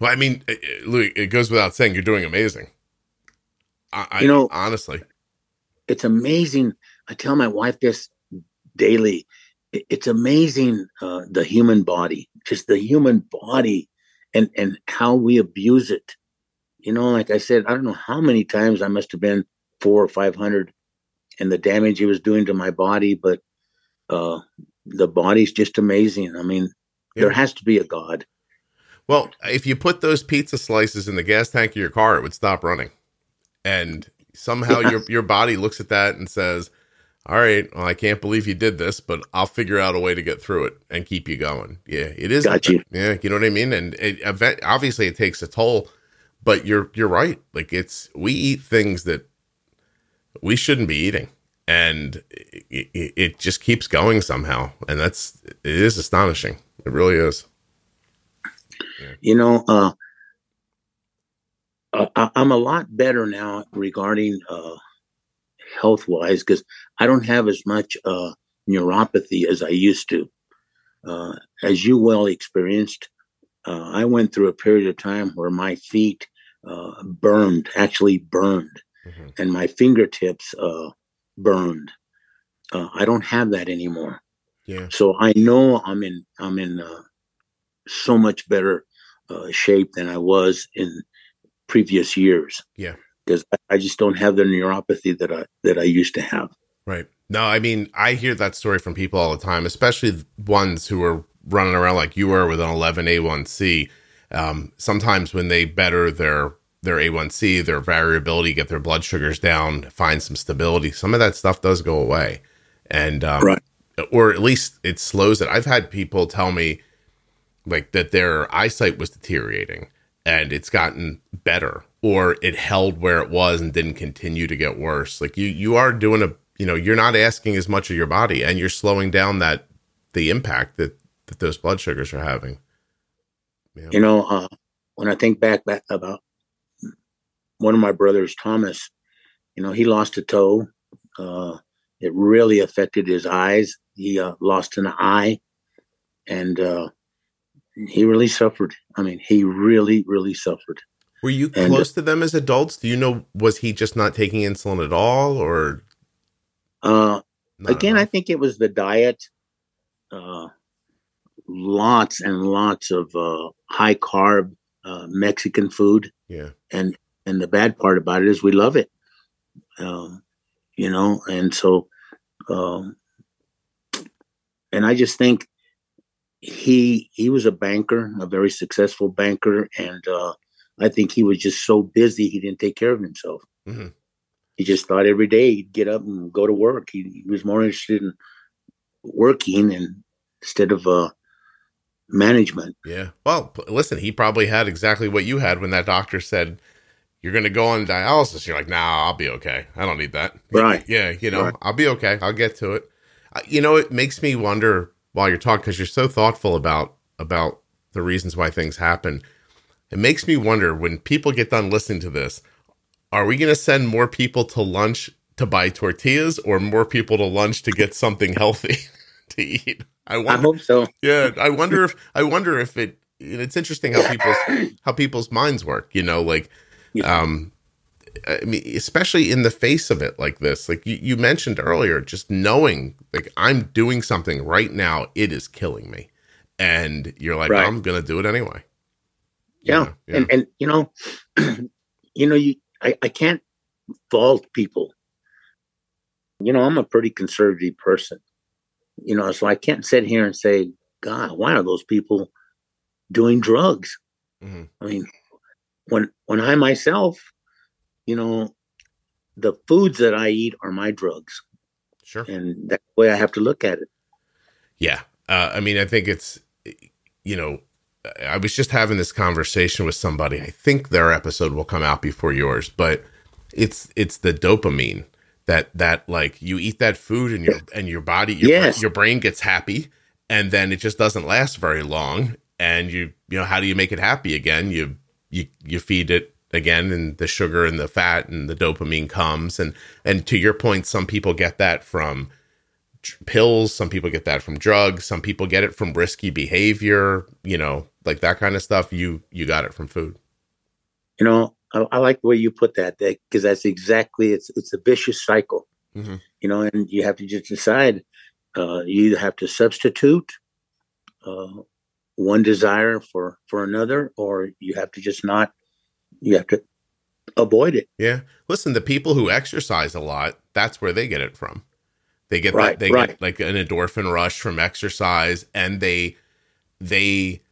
Well, I mean, Louis, it goes without saying you're doing amazing. I, I You know- honestly. it's amazing. I tell my wife this daily. It's amazing uh, the human body, just the human body, and and how we abuse it. You know, like I said, I don't know how many times I must have been four or five hundred, and the damage it was doing to my body. But uh, the body's just amazing. I mean, there has to be a God. Well, if you put those pizza slices in the gas tank of your car, it would stop running. And somehow your (laughs) your body looks at that and says, "All right, well, I can't believe you did this, but I'll figure out a way to get through it and keep you going." Yeah, it is. Got you. Yeah, you know what I mean. And it, obviously, it takes a toll. But you're you're right. Like it's we eat things that we shouldn't be eating, and it, it just keeps going somehow. And that's it is astonishing. It really is. You know uh, uh, I- i'm a lot better now regarding uh, health wise because i don't have as much uh, neuropathy as I used to. Uh, as you well experienced, uh, I went through a period of time where my feet uh, burned, actually burned, mm-hmm. and my fingertips uh, burned. Uh, I don't have that anymore. Yeah. So I know I'm in I'm in uh, so much better shape than I was in previous years. Yeah. Because I just don't have the neuropathy that I that I used to have. Right. No, I mean, I hear that story from people all the time, especially ones who are running around like you were with an 11 A1C. Um, sometimes when they better their their A1C, their variability, get their blood sugars down, find some stability, some of that stuff does go away, and um, right. or at least it slows it. I've had people tell me like that their eyesight was deteriorating and it's gotten better, or it held where it was and didn't continue to get worse. Like you, you are doing a you know you're not asking as much of your body and you're slowing down that the impact that that those blood sugars are having yeah. you know uh, when i think back, back about one of my brothers thomas you know he lost a toe uh, it really affected his eyes he uh, lost an eye and uh, he really suffered i mean he really really suffered were you and, close to them as adults do you know was he just not taking insulin at all or uh, again, I think it was the diet. Uh, lots and lots of uh, high carb uh, Mexican food. Yeah. And and the bad part about it is we love it. Um, you know, and so um, and I just think he he was a banker, a very successful banker, and uh, I think he was just so busy he didn't take care of himself. Mm-hmm he just thought every day he'd get up and go to work. He, he was more interested in working and instead of uh, management. Yeah. Well, listen, he probably had exactly what you had when that doctor said you're going to go on dialysis. You're like, nah, I'll be okay. I don't need that. Right. Yeah. You know, right. I'll be okay. I'll get to it. You know, it makes me wonder while you're talking because you're so thoughtful about about the reasons why things happen. It makes me wonder when people get done listening to this are we going to send more people to lunch to buy tortillas or more people to lunch to get something healthy (laughs) to eat? I, wonder, I hope so. Yeah, I (laughs) wonder if I wonder if it. It's interesting how people's how people's minds work. You know, like, um, I mean, especially in the face of it like this. Like you, you mentioned earlier, just knowing like I'm doing something right now, it is killing me, and you're like, right. I'm gonna do it anyway. Yeah, yeah. and and you know, (clears throat) you know, you I, I can't fault people. You know, I'm a pretty conservative person. You know, so I can't sit here and say, God, why are those people doing drugs? Mm-hmm. I mean, when when I myself, you know, the foods that I eat are my drugs. Sure. And that way I have to look at it. Yeah. Uh, I mean, I think it's, you know, I was just having this conversation with somebody. I think their episode will come out before yours, but it's it's the dopamine that that like you eat that food and your and your body your, yes. your brain gets happy and then it just doesn't last very long and you you know how do you make it happy again you you you feed it again and the sugar and the fat and the dopamine comes. And and to your point some people get that from pills some people get that from drugs some people get it from risky behavior you know like that kind of stuff. You you got it from food. You know i, I like the way you put that that because that's exactly it's it's a vicious cycle. Mm-hmm. you know and you have to just decide uh, you either have to substitute uh, one desire for for another or you have to just not you have to avoid it. Yeah. Listen the people who exercise a lot that's where they get it from. They get right, that they right. get like an endorphin rush from exercise and they they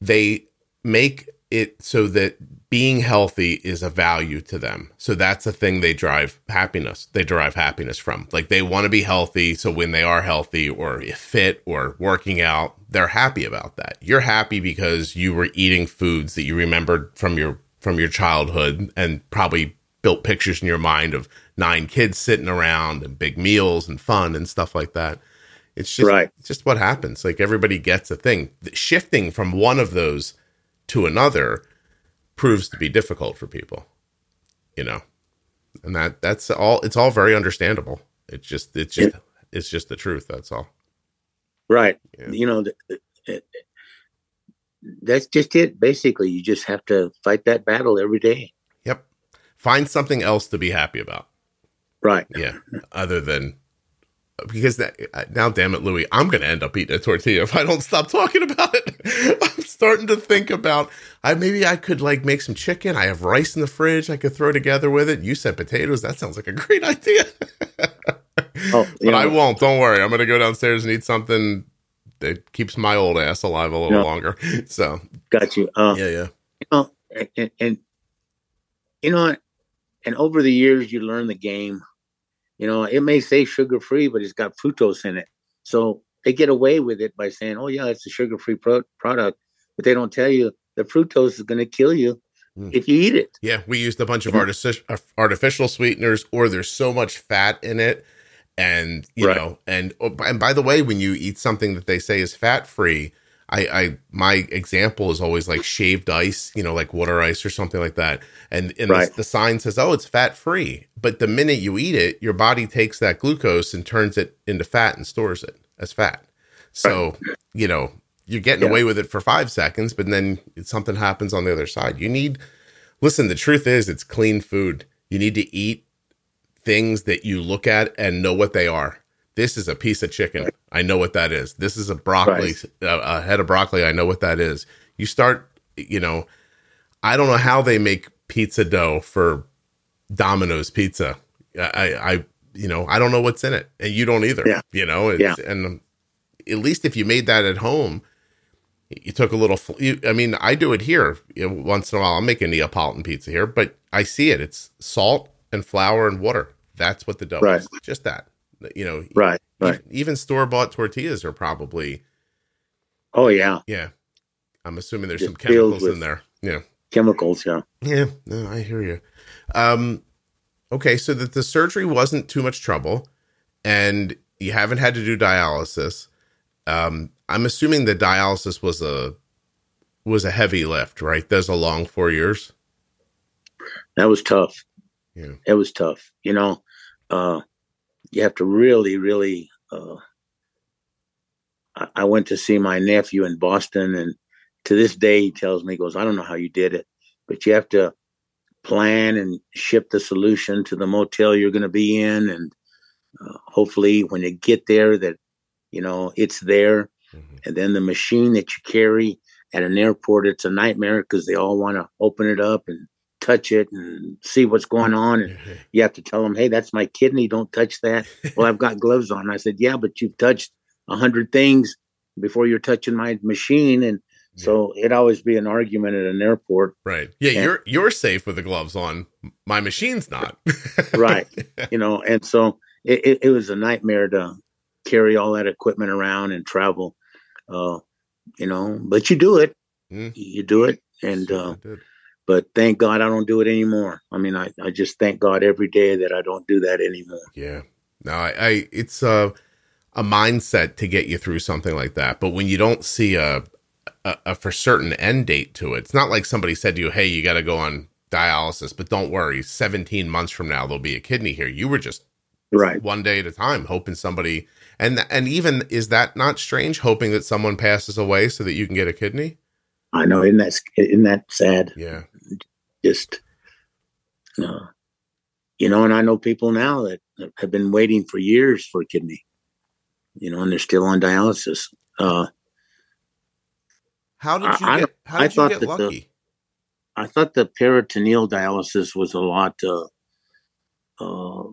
they make it so that being healthy is a value to them. So that's the thing they drive happiness. They derive happiness from. Like they want to be healthy. So when they are healthy or fit or working out, they're happy about that. You're happy because you were eating foods that you remembered from your from your childhood and probably built pictures in your mind of nine kids sitting around and big meals and fun and stuff like that. It's just right. It's just what happens. Like everybody gets a thing. Shifting from one of those to another proves to be difficult for people. You know. And that that's all it's all very understandable. It's just it's just it's just the truth. That's all. Right. Yeah. You know, th- th- that's just it. Basically, you just have to fight that battle every day. Yep. Find something else to be happy about. Right. Yeah. Other than because that now, damn it, Louis, I'm going to end up eating a tortilla if I don't stop talking about it. (laughs) I'm starting to think about I maybe I could like make some chicken. I have rice in the fridge I could throw together with it. You said potatoes. That sounds like a great idea. (laughs) Oh, but I won't. Don't worry. I'm going to go downstairs and eat something that keeps my old ass alive a little No. longer. (laughs) So got you. Uh, yeah, yeah, you know, and, and, and you know, and over the years, you learn the game. You know, it may say sugar free, but it's got fructose in it. So they get away with it by saying, "Oh yeah, it's a sugar free pro- product," but they don't tell you the fructose is going to kill you Mm. if you eat it. yeah. We used a bunch of Mhm. artific- uh, artificial sweeteners, or there's so much fat in it, and you Right. know, and oh, and by the way, when you eat something that they say is fat free. I, I my example is always like shaved ice, you know, like water ice or something like that. And, and Right. the, the sign says, oh, it's fat free. But the minute you eat it, your body takes that glucose and turns it into fat and stores it as fat. So, you know, you're getting Yeah. away with it for five seconds, but then something happens on the other side. You need, listen, the truth is it's clean food. You need to eat things that you look at and know what they are. This is a piece of chicken. I know what that is. This is a broccoli, a, a head of broccoli. I know what that is. You start, you know, I don't know how they make pizza dough for Domino's pizza. I, I, you know, I don't know what's in it, and you don't either. Yeah. You know, it's, Yeah. and at least if you made that at home, you took a little. You, I mean, I do it here once in a while. I'll make a Neapolitan pizza here, but I see it. It's salt and flour and water. That's what the dough Right. is. Just that. You know, Right. Right. even, store bought tortillas are probably Oh yeah, yeah. I'm assuming there's Just some chemicals in there. Yeah. chemicals. Yeah. Yeah, no, I hear you. Um, okay, so that the surgery wasn't too much trouble, and you haven't had to do dialysis. Um, I'm assuming the dialysis was a was a heavy lift, right? There's a long four years. That was tough. Yeah. It was tough. You know, uh, you have to really, really. Uh, I, I went to see my nephew in Boston, and to this day, he tells me, he goes, I don't know how you did it, but you have to plan and ship the solution to the motel you're going to be in. And uh, hopefully, when you get there, that, you know, it's there. Mhm. And then the machine that you carry at an airport, it's a nightmare because they all want to open it up and touch it and see what's going on. And you have to tell them, hey, that's my kidney. Don't touch that. well, I've got gloves on. I said, yeah, but you've touched a hundred things before you're touching my machine. And so it'd always be an argument at an airport. Right. Yeah, Yeah. you're you're safe with the gloves on. My machine's not. Right. (laughs) You know, and so it, it, it was a nightmare to carry all that equipment around and travel. Uh, you know, but you do it. Mm. You do it. And uh. But thank God I don't do it anymore. I mean, I, I just thank God every day that I don't do that anymore. Yeah. No, I, I it's a a mindset to get you through something like that. But when you don't see a, a, a for certain end date to it, it's not like somebody said to you, "Hey, you got to go on dialysis," but don't worry, 17 months from now there'll be a kidney here. You were just Right. one day at a time hoping somebody and and even is that not strange hoping that someone passes away so that you can get a kidney? I know. Isn't that, isn't that sad? Yeah. Just, uh, you know, and I know people now that have been waiting for years for a kidney, you know, and they're still on dialysis. Uh, How did you I- I- get how I did you thought get that the- I thought the peritoneal dialysis was a lot uh, uh,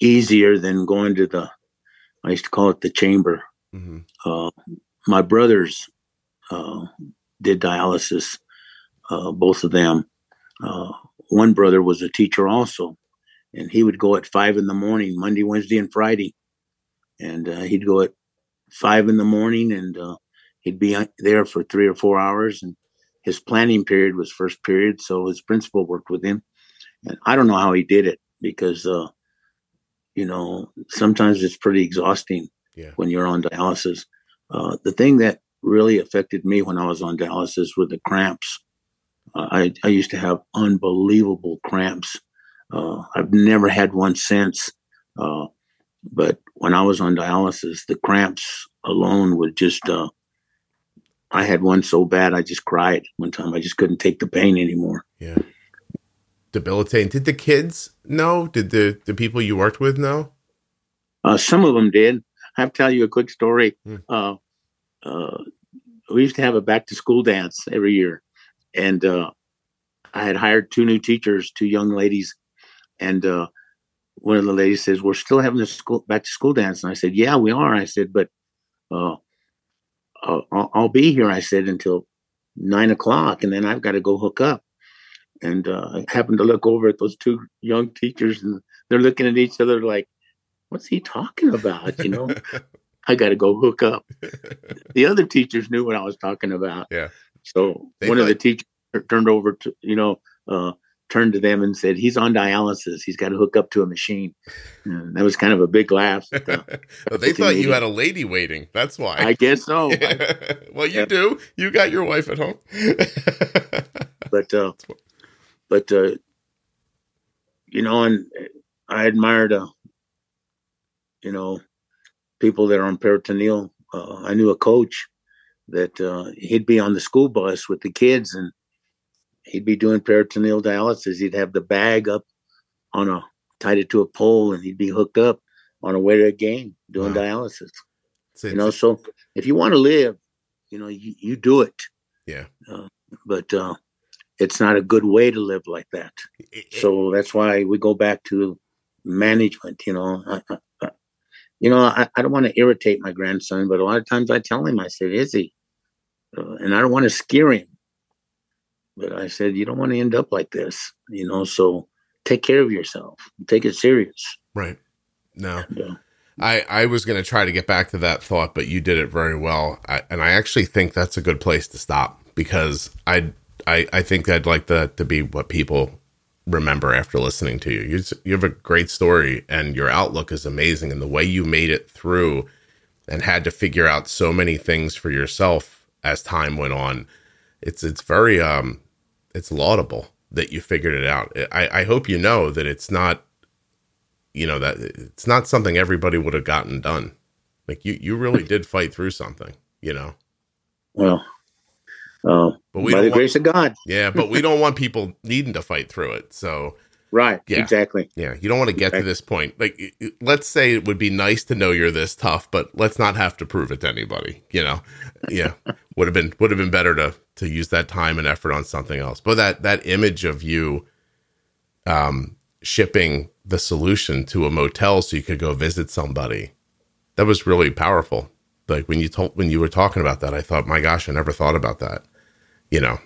easier than going to the. I used to call it the chamber. Mhm. Uh, my brothers uh, did dialysis, uh, both of them. Uh, one brother was a teacher also, and he would go at five in the morning, Monday, Wednesday, and Friday. And uh, he'd go at five in the morning, and uh, he'd be there for three or four hours. And his planning period was first period, so his principal worked with him. And I don't know how he did it because, uh, you know, sometimes it's pretty exhausting Yeah. when you're on dialysis. Uh, the thing that really affected me when I was on dialysis were the cramps. Uh, I, I used to have unbelievable cramps. Uh, I've never had one since. Uh, but when I was on dialysis, the cramps alone would just. Uh, I had one so bad I just cried one time. I just couldn't take the pain anymore. Yeah, debilitating. Did the kids know? Did the the people you worked with know? Uh, some of them did. I have to tell you a quick story. Uh, we used to have a back to school dance every year, and uh, I had hired two new teachers, two young ladies, and uh, one of the ladies says, "We're still having the school back to school dance," and I said, "Yeah, we are." I said, "But uh, I'll, I'll, be here," I said, until nine o'clock, and then I've got to go hook up. And uh, I happened to look over at those two young teachers, and they're looking at each other like, "What's he talking about?" You know. (laughs) I got to go hook up. the other teachers knew what I was talking about. Yeah. So they one of the teachers turned over to, you know, uh, turned to them and said, "He's on dialysis. He's got to hook up to a machine." And that was kind of a big laugh. (laughs) The, well, they thought you had a lady waiting. That's why. I guess so. (laughs) well, you do. You got your wife at home. (laughs) but, uh, but, uh, you know, and I admired, uh, you know, people that are on peritoneal. Uh, I knew a coach that uh, he'd be on the school bus with the kids and he'd be doing peritoneal dialysis. He'd have the bag up on a tied it to a pole and he'd be hooked up on a way to a game doing wow. dialysis. you know, so if you want to live, you know, you, you do it. Yeah. Uh, but uh, it's not a good way to live like that. so that's why we go back to management. You know, I, I, you know, I, I don't want to irritate my grandson, but a lot of times I tell him, I said, "Izzy," uh, and I don't want to scare him. But I said, you don't want to end up like this, you know. So take care of yourself. Take it serious. Right. No. Yeah. I, I was going to try to get back to that thought, but you did it very well. I, and I actually think that's a good place to stop because I, I, I think I'd like that to be what people remember after listening to you. you. You have a great story and your outlook is amazing. And the way you made it through and had to figure out so many things for yourself as time went on, it's, it's very, um, it's laudable that you figured it out. I, I hope you know that it's not, you know, that it's not something everybody would have gotten done. Like you, you really did fight through something, you know? Well, uh, but we by the want, grace of God. yeah, but we don't want people needing to fight through it. So Right. Yeah. Exactly. Yeah. You don't want to get exactly. to this point. Like, let's say it would be nice to know you're this tough, but let's not have to prove it to anybody. You know. Yeah. (laughs) would have been would have been better to to use that time and effort on something else. But that that image of you, um, shipping the solution to a motel so you could go visit somebody, that was really powerful. Like when you told when you were talking about that, I thought, my gosh, I never thought about that. You know.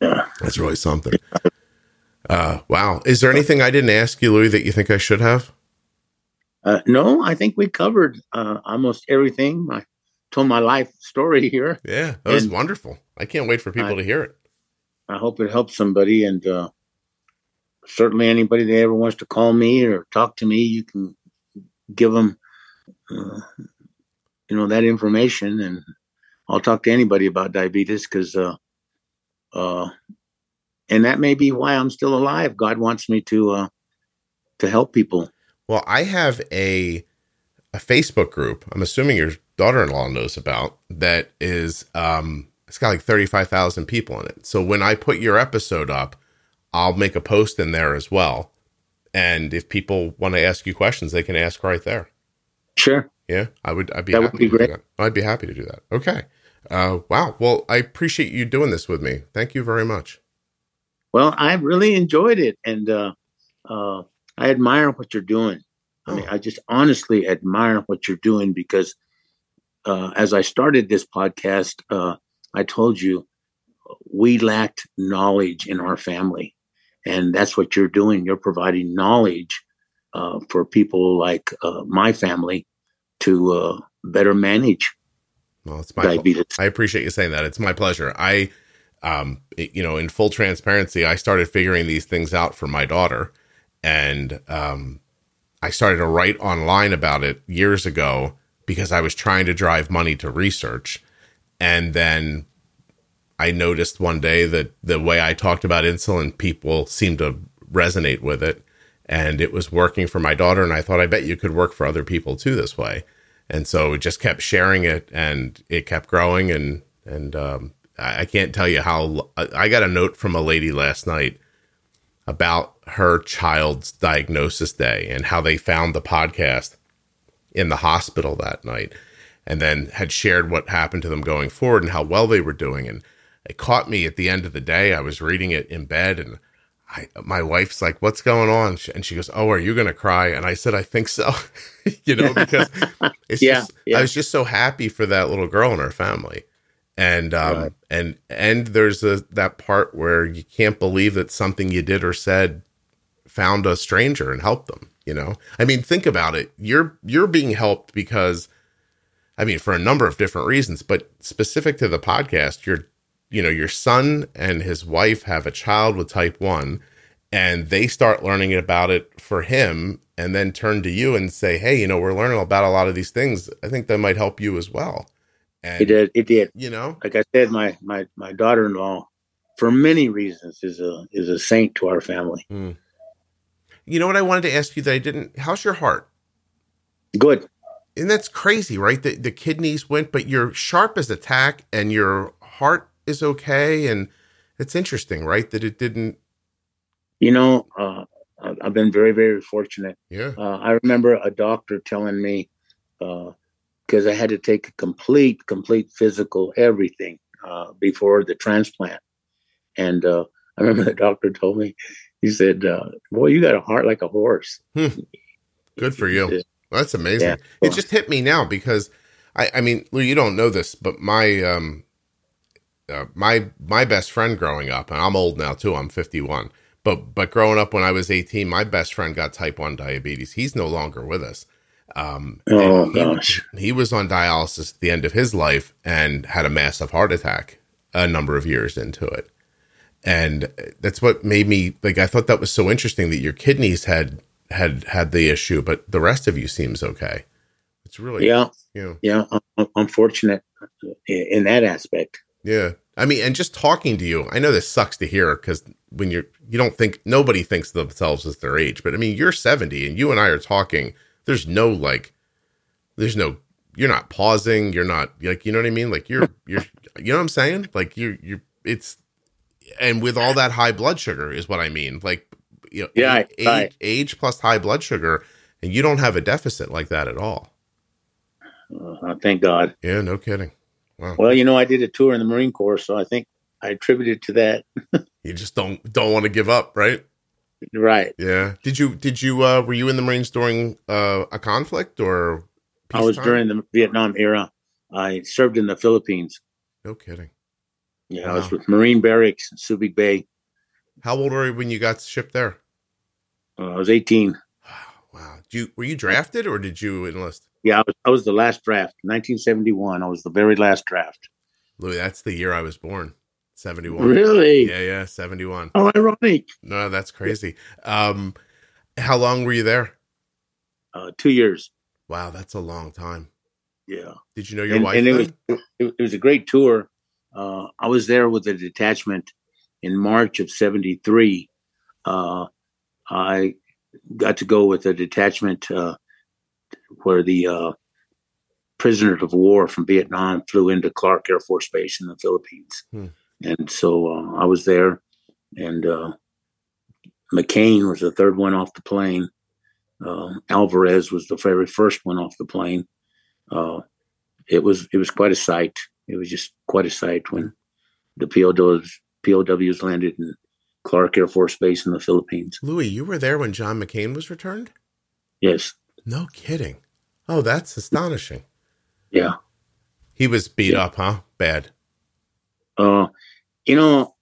Yeah. That's really something. Uh, wow. Is there anything I didn't ask you, Louis, that you think I should have? Uh, no, I think we covered uh, almost everything. I told my life story here. Yeah, that was wonderful. I can't wait for people I, to hear it. I hope it helps somebody, and uh, certainly anybody that ever wants to call me or talk to me, you can give them, uh, you know, that information, and I'll talk to anybody about diabetes because uh, uh, and that may be why I'm still alive. God wants me to uh, to help people. Well, I have a a Facebook group. I'm assuming your daughter-in-law knows about that is um it's got like 35,000 people in it. So when I put your episode up, I'll make a post in there as well. And if people want to ask you questions, they can ask right there. Sure. Yeah, I would. I'd be. That would be great. I'd be happy to do that. Okay. Uh, wow. Well, I appreciate you doing this with me. Thank you very much. Well, I really enjoyed it, and uh, uh, I admire what you're doing. I mean, oh. I just honestly admire what you're doing because uh, as I started this podcast, uh, I told you we lacked knowledge in our family, and that's what you're doing. You're providing knowledge uh, for people like uh, my family to better manage well, it's my diabetes. I appreciate you saying that. It's my pleasure. I um, it, you know, in full transparency, I started figuring these things out for my daughter, and um, I started to write online about it years ago because I was trying to drive money to research, and then I noticed one day that the way I talked about insulin, people seemed to resonate with it, and it was working for my daughter. And I thought, I bet you could work for other people too this way. And so we just kept sharing it, and it kept growing. And and um, I, can't tell you how I got a note from a lady last night about her child's diagnosis day and how they found the podcast in the hospital that night and then had shared what happened to them going forward and how well they were doing and it caught me at the end of the day i was reading it in bed and I, my wife's like, "What's going on?" And she goes, "Oh, are you going to cry?" And I said, "I think so." (laughs) you know, because (laughs) it's yeah, just, yeah, I was just so happy for that little girl and her family, and um, right. and and there's a that part where you can't believe that something you did or said found a stranger and helped them. You know, I mean, think about it. You're you're being helped because, I mean, for a number of different reasons, but specific to the podcast, you're you know, your son and his wife have a child with type 1 and they start learning about it for him and then turn to you and say, "Hey, you know, we're learning about a lot of these things. I think that might help you as well." And, it did. It did. You know, like I said, my my my daughter-in-law, for many reasons, is a is a saint to our family. Mm. You know what I wanted to ask you that I didn't. How's your heart? Good. And that's crazy, right? The the kidneys went, but you're sharp as a tack, and your heart is okay and it's interesting right that it didn't you know uh, i've been very very fortunate yeah uh, i remember a doctor telling me because i had to take a complete complete physical everything uh, before the transplant and uh, i remember (laughs) the doctor told me he said uh, boy you got a heart like a horse hmm. good for you that's amazing yeah. it just hit me now because I, I mean, Lou, you don't know this, but my um, uh, my my best friend growing up, and I'm old now too. I'm 51. But but growing up when I was 18, my best friend got type one diabetes. He's no longer with us. Um, oh he, gosh, he was on dialysis at the end of his life and had a massive heart attack a number of years into it. And that's what made me like. I thought that was so interesting that your kidneys had had had the issue, but the rest of you seems okay. It's really yeah, you know, yeah. I'm, I'm fortunate in that aspect. Yeah. I mean, and just talking to you, I know this sucks to hear because when you're, you don't think, nobody thinks themselves as their age, but I mean, you're 70 and you and I are talking. There's no like, there's no, you're not pausing. You're not like, you know what I mean? Like you're, (laughs) you're, you know what I'm saying? Like you're, you're, it's, and with all that high blood sugar is what I mean. Like, you know, yeah, age, right. age plus high blood sugar, and you don't have a deficit like that at all. Uh, thank God. Yeah, no kidding. Wow. Well, you know, I did a tour in the Marine Corps, so I think I attributed to that. (laughs) you just don't don't want to give up, right? Right. Yeah. Did you did you uh were you in the Marines during uh a conflict or I was time? during the Vietnam era. I served in the Philippines. No kidding. Yeah, wow. I was with Marine Barracks Subic Bay. How old were you when you got shipped there? Uh, I was 18. Wow. Did you were you drafted or did you enlist? Yeah, I was, I was the last draft, 1971. I was the very last draft. Louis, that's the year I was born. 71. Really? Yeah, yeah, 71. Oh, ironic. No, that's crazy. Um, how long were you there? Uh, two years. Wow, that's a long time. Yeah. Did you know your and, wife? And it was, it, it was a great tour. Uh, I was there with a detachment in March of 73. Uh, I got to go with a detachment uh, where the uh, prisoners of war from Vietnam flew into Clark Air Force Base in the Philippines. Hmm. And so uh, I was there, and uh, McCain was the third one off the plane. Uh, Alvarez was the very first one off the plane. Uh, it was it was quite a sight. It was just quite a sight when the POWs POWs landed in Clark Air Force Base in the Philippines. Louis, you were there when John McCain was returned? Yes. No kidding. Oh, that's astonishing. Yeah. He was beat yeah. up, huh? Bad. Uh, you know,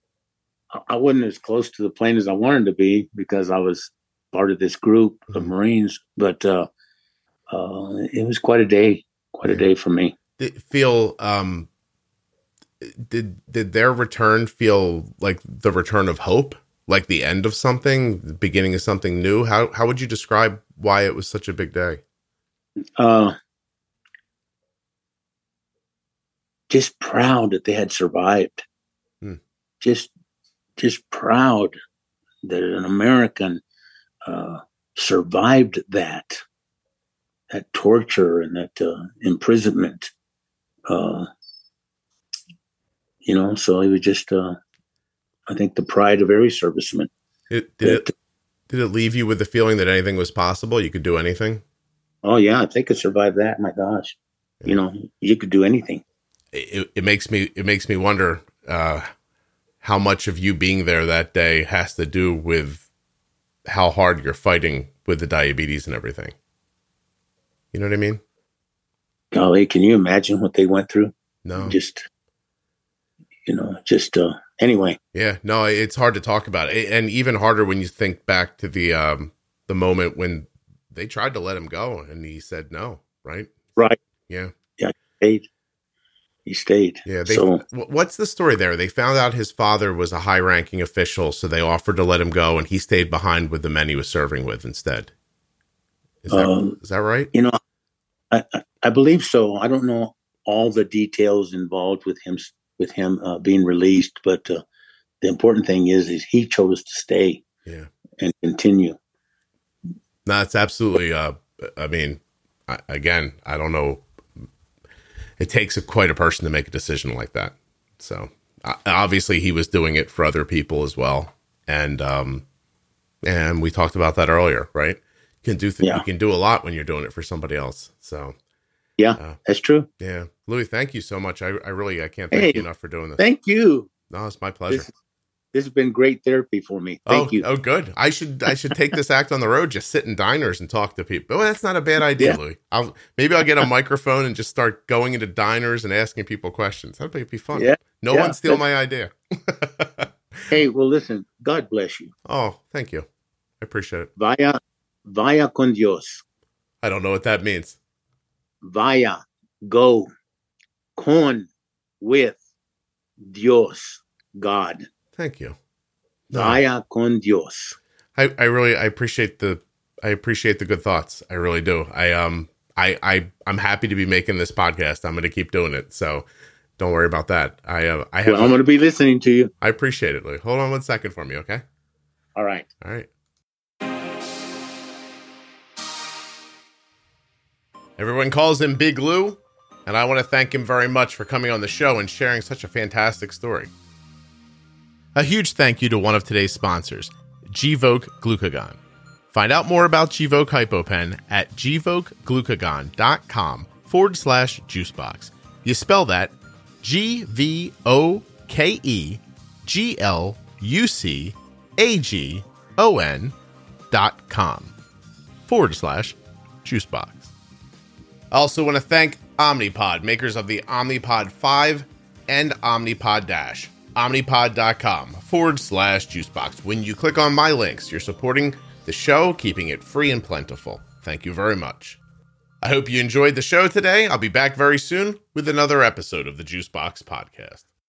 I wasn't as close to the plane as I wanted to be because I was part of this group mm-hmm. of Marines, but uh, uh, it was quite a day, quite a day for me. Did feel um, did did their return feel like the return of hope, like the end of something, the beginning of something new? How how would you describe why it was such a big day? Uh, just proud that they had survived. Hmm. Just, just proud that an American uh, survived that that torture and that uh, imprisonment. Uh, you know, so it was just, uh, I think, the pride of every serviceman. It, did, it, did it leave you with the feeling that anything was possible? You could do anything? Oh, yeah. If they could survive that, my gosh, you know, you could do anything. It, it makes me, it makes me wonder, uh, how much of you being there that day has to do with how hard you're fighting with the diabetes and everything. You know what I mean? Golly, can you imagine what they went through? No. Just, you know, just, uh, anyway. Yeah, no, it's hard to talk about it. And even harder when you think back to the, um, the moment when they tried to let him go and he said no, right? Right. Yeah. Yeah. He stayed. Yeah. They, so, what's the story there? They found out his father was a high ranking official, so they offered to let him go and he stayed behind with the men he was serving with instead. Is that, Um, is that right? you know, I, I- believe so. I don't know all the details involved with him with him uh, being released, but uh, the important thing is is he chose to stay Yeah. and continue. No, it's absolutely. Uh, I mean, I, again, I don't know. It takes a, quite a person to make a decision like that. So obviously, he was doing it for other people as well, and um, and we talked about that earlier, right? You can do th- Yeah. you can do a lot when you're doing it for somebody else. So Yeah, Uh, that's true. yeah, Louis, thank you so much. I, I really I can't thank Hey, you enough for doing this. Thank you. no, it's my pleasure. This, this has been great therapy for me. Thank oh, you. oh, good. I should I should take this act on the road. Just sit in diners and talk to people. Oh, that's not a bad idea, Yeah. Louis. I'll maybe I'll get a microphone and just start going into diners and asking people questions. That'd be, be fun. Yeah, no yeah, one steal my idea. (laughs) Hey, well, listen. God bless you. oh, thank you. I appreciate it. Vaya, vaya con Dios. I don't know what that means. Vaya, go, con, with Dios, God. Thank you. No, Vaya con Dios. I, I really I appreciate the I appreciate the good thoughts. I really do. I um I I I'm happy to be making this podcast. I'm going to keep doing it. So don't worry about that. I uh, I have Well, I'm going to be listening to you. I appreciate it, Louis. Hold on one second for me, okay? All right. All right. Everyone calls him Big Lou, and I want to thank him very much for coming on the show and sharing such a fantastic story. A huge thank you to one of today's sponsors, Gvoke Glucagon. Find out more about Gvoke HypoPen at gvokeglucagon.com forward slash juicebox. You spell that G V O K E G L U C A G O N dot com forward slash juicebox. I also want to thank Omnipod, makers of the Omnipod 5 and Omnipod Dash. Omnipod.com forward slash juicebox. When you click on my links, you're supporting the show, keeping it free and plentiful. Thank you very much. I hope you enjoyed the show today. I'll be back very soon with another episode of the Juicebox Podcast.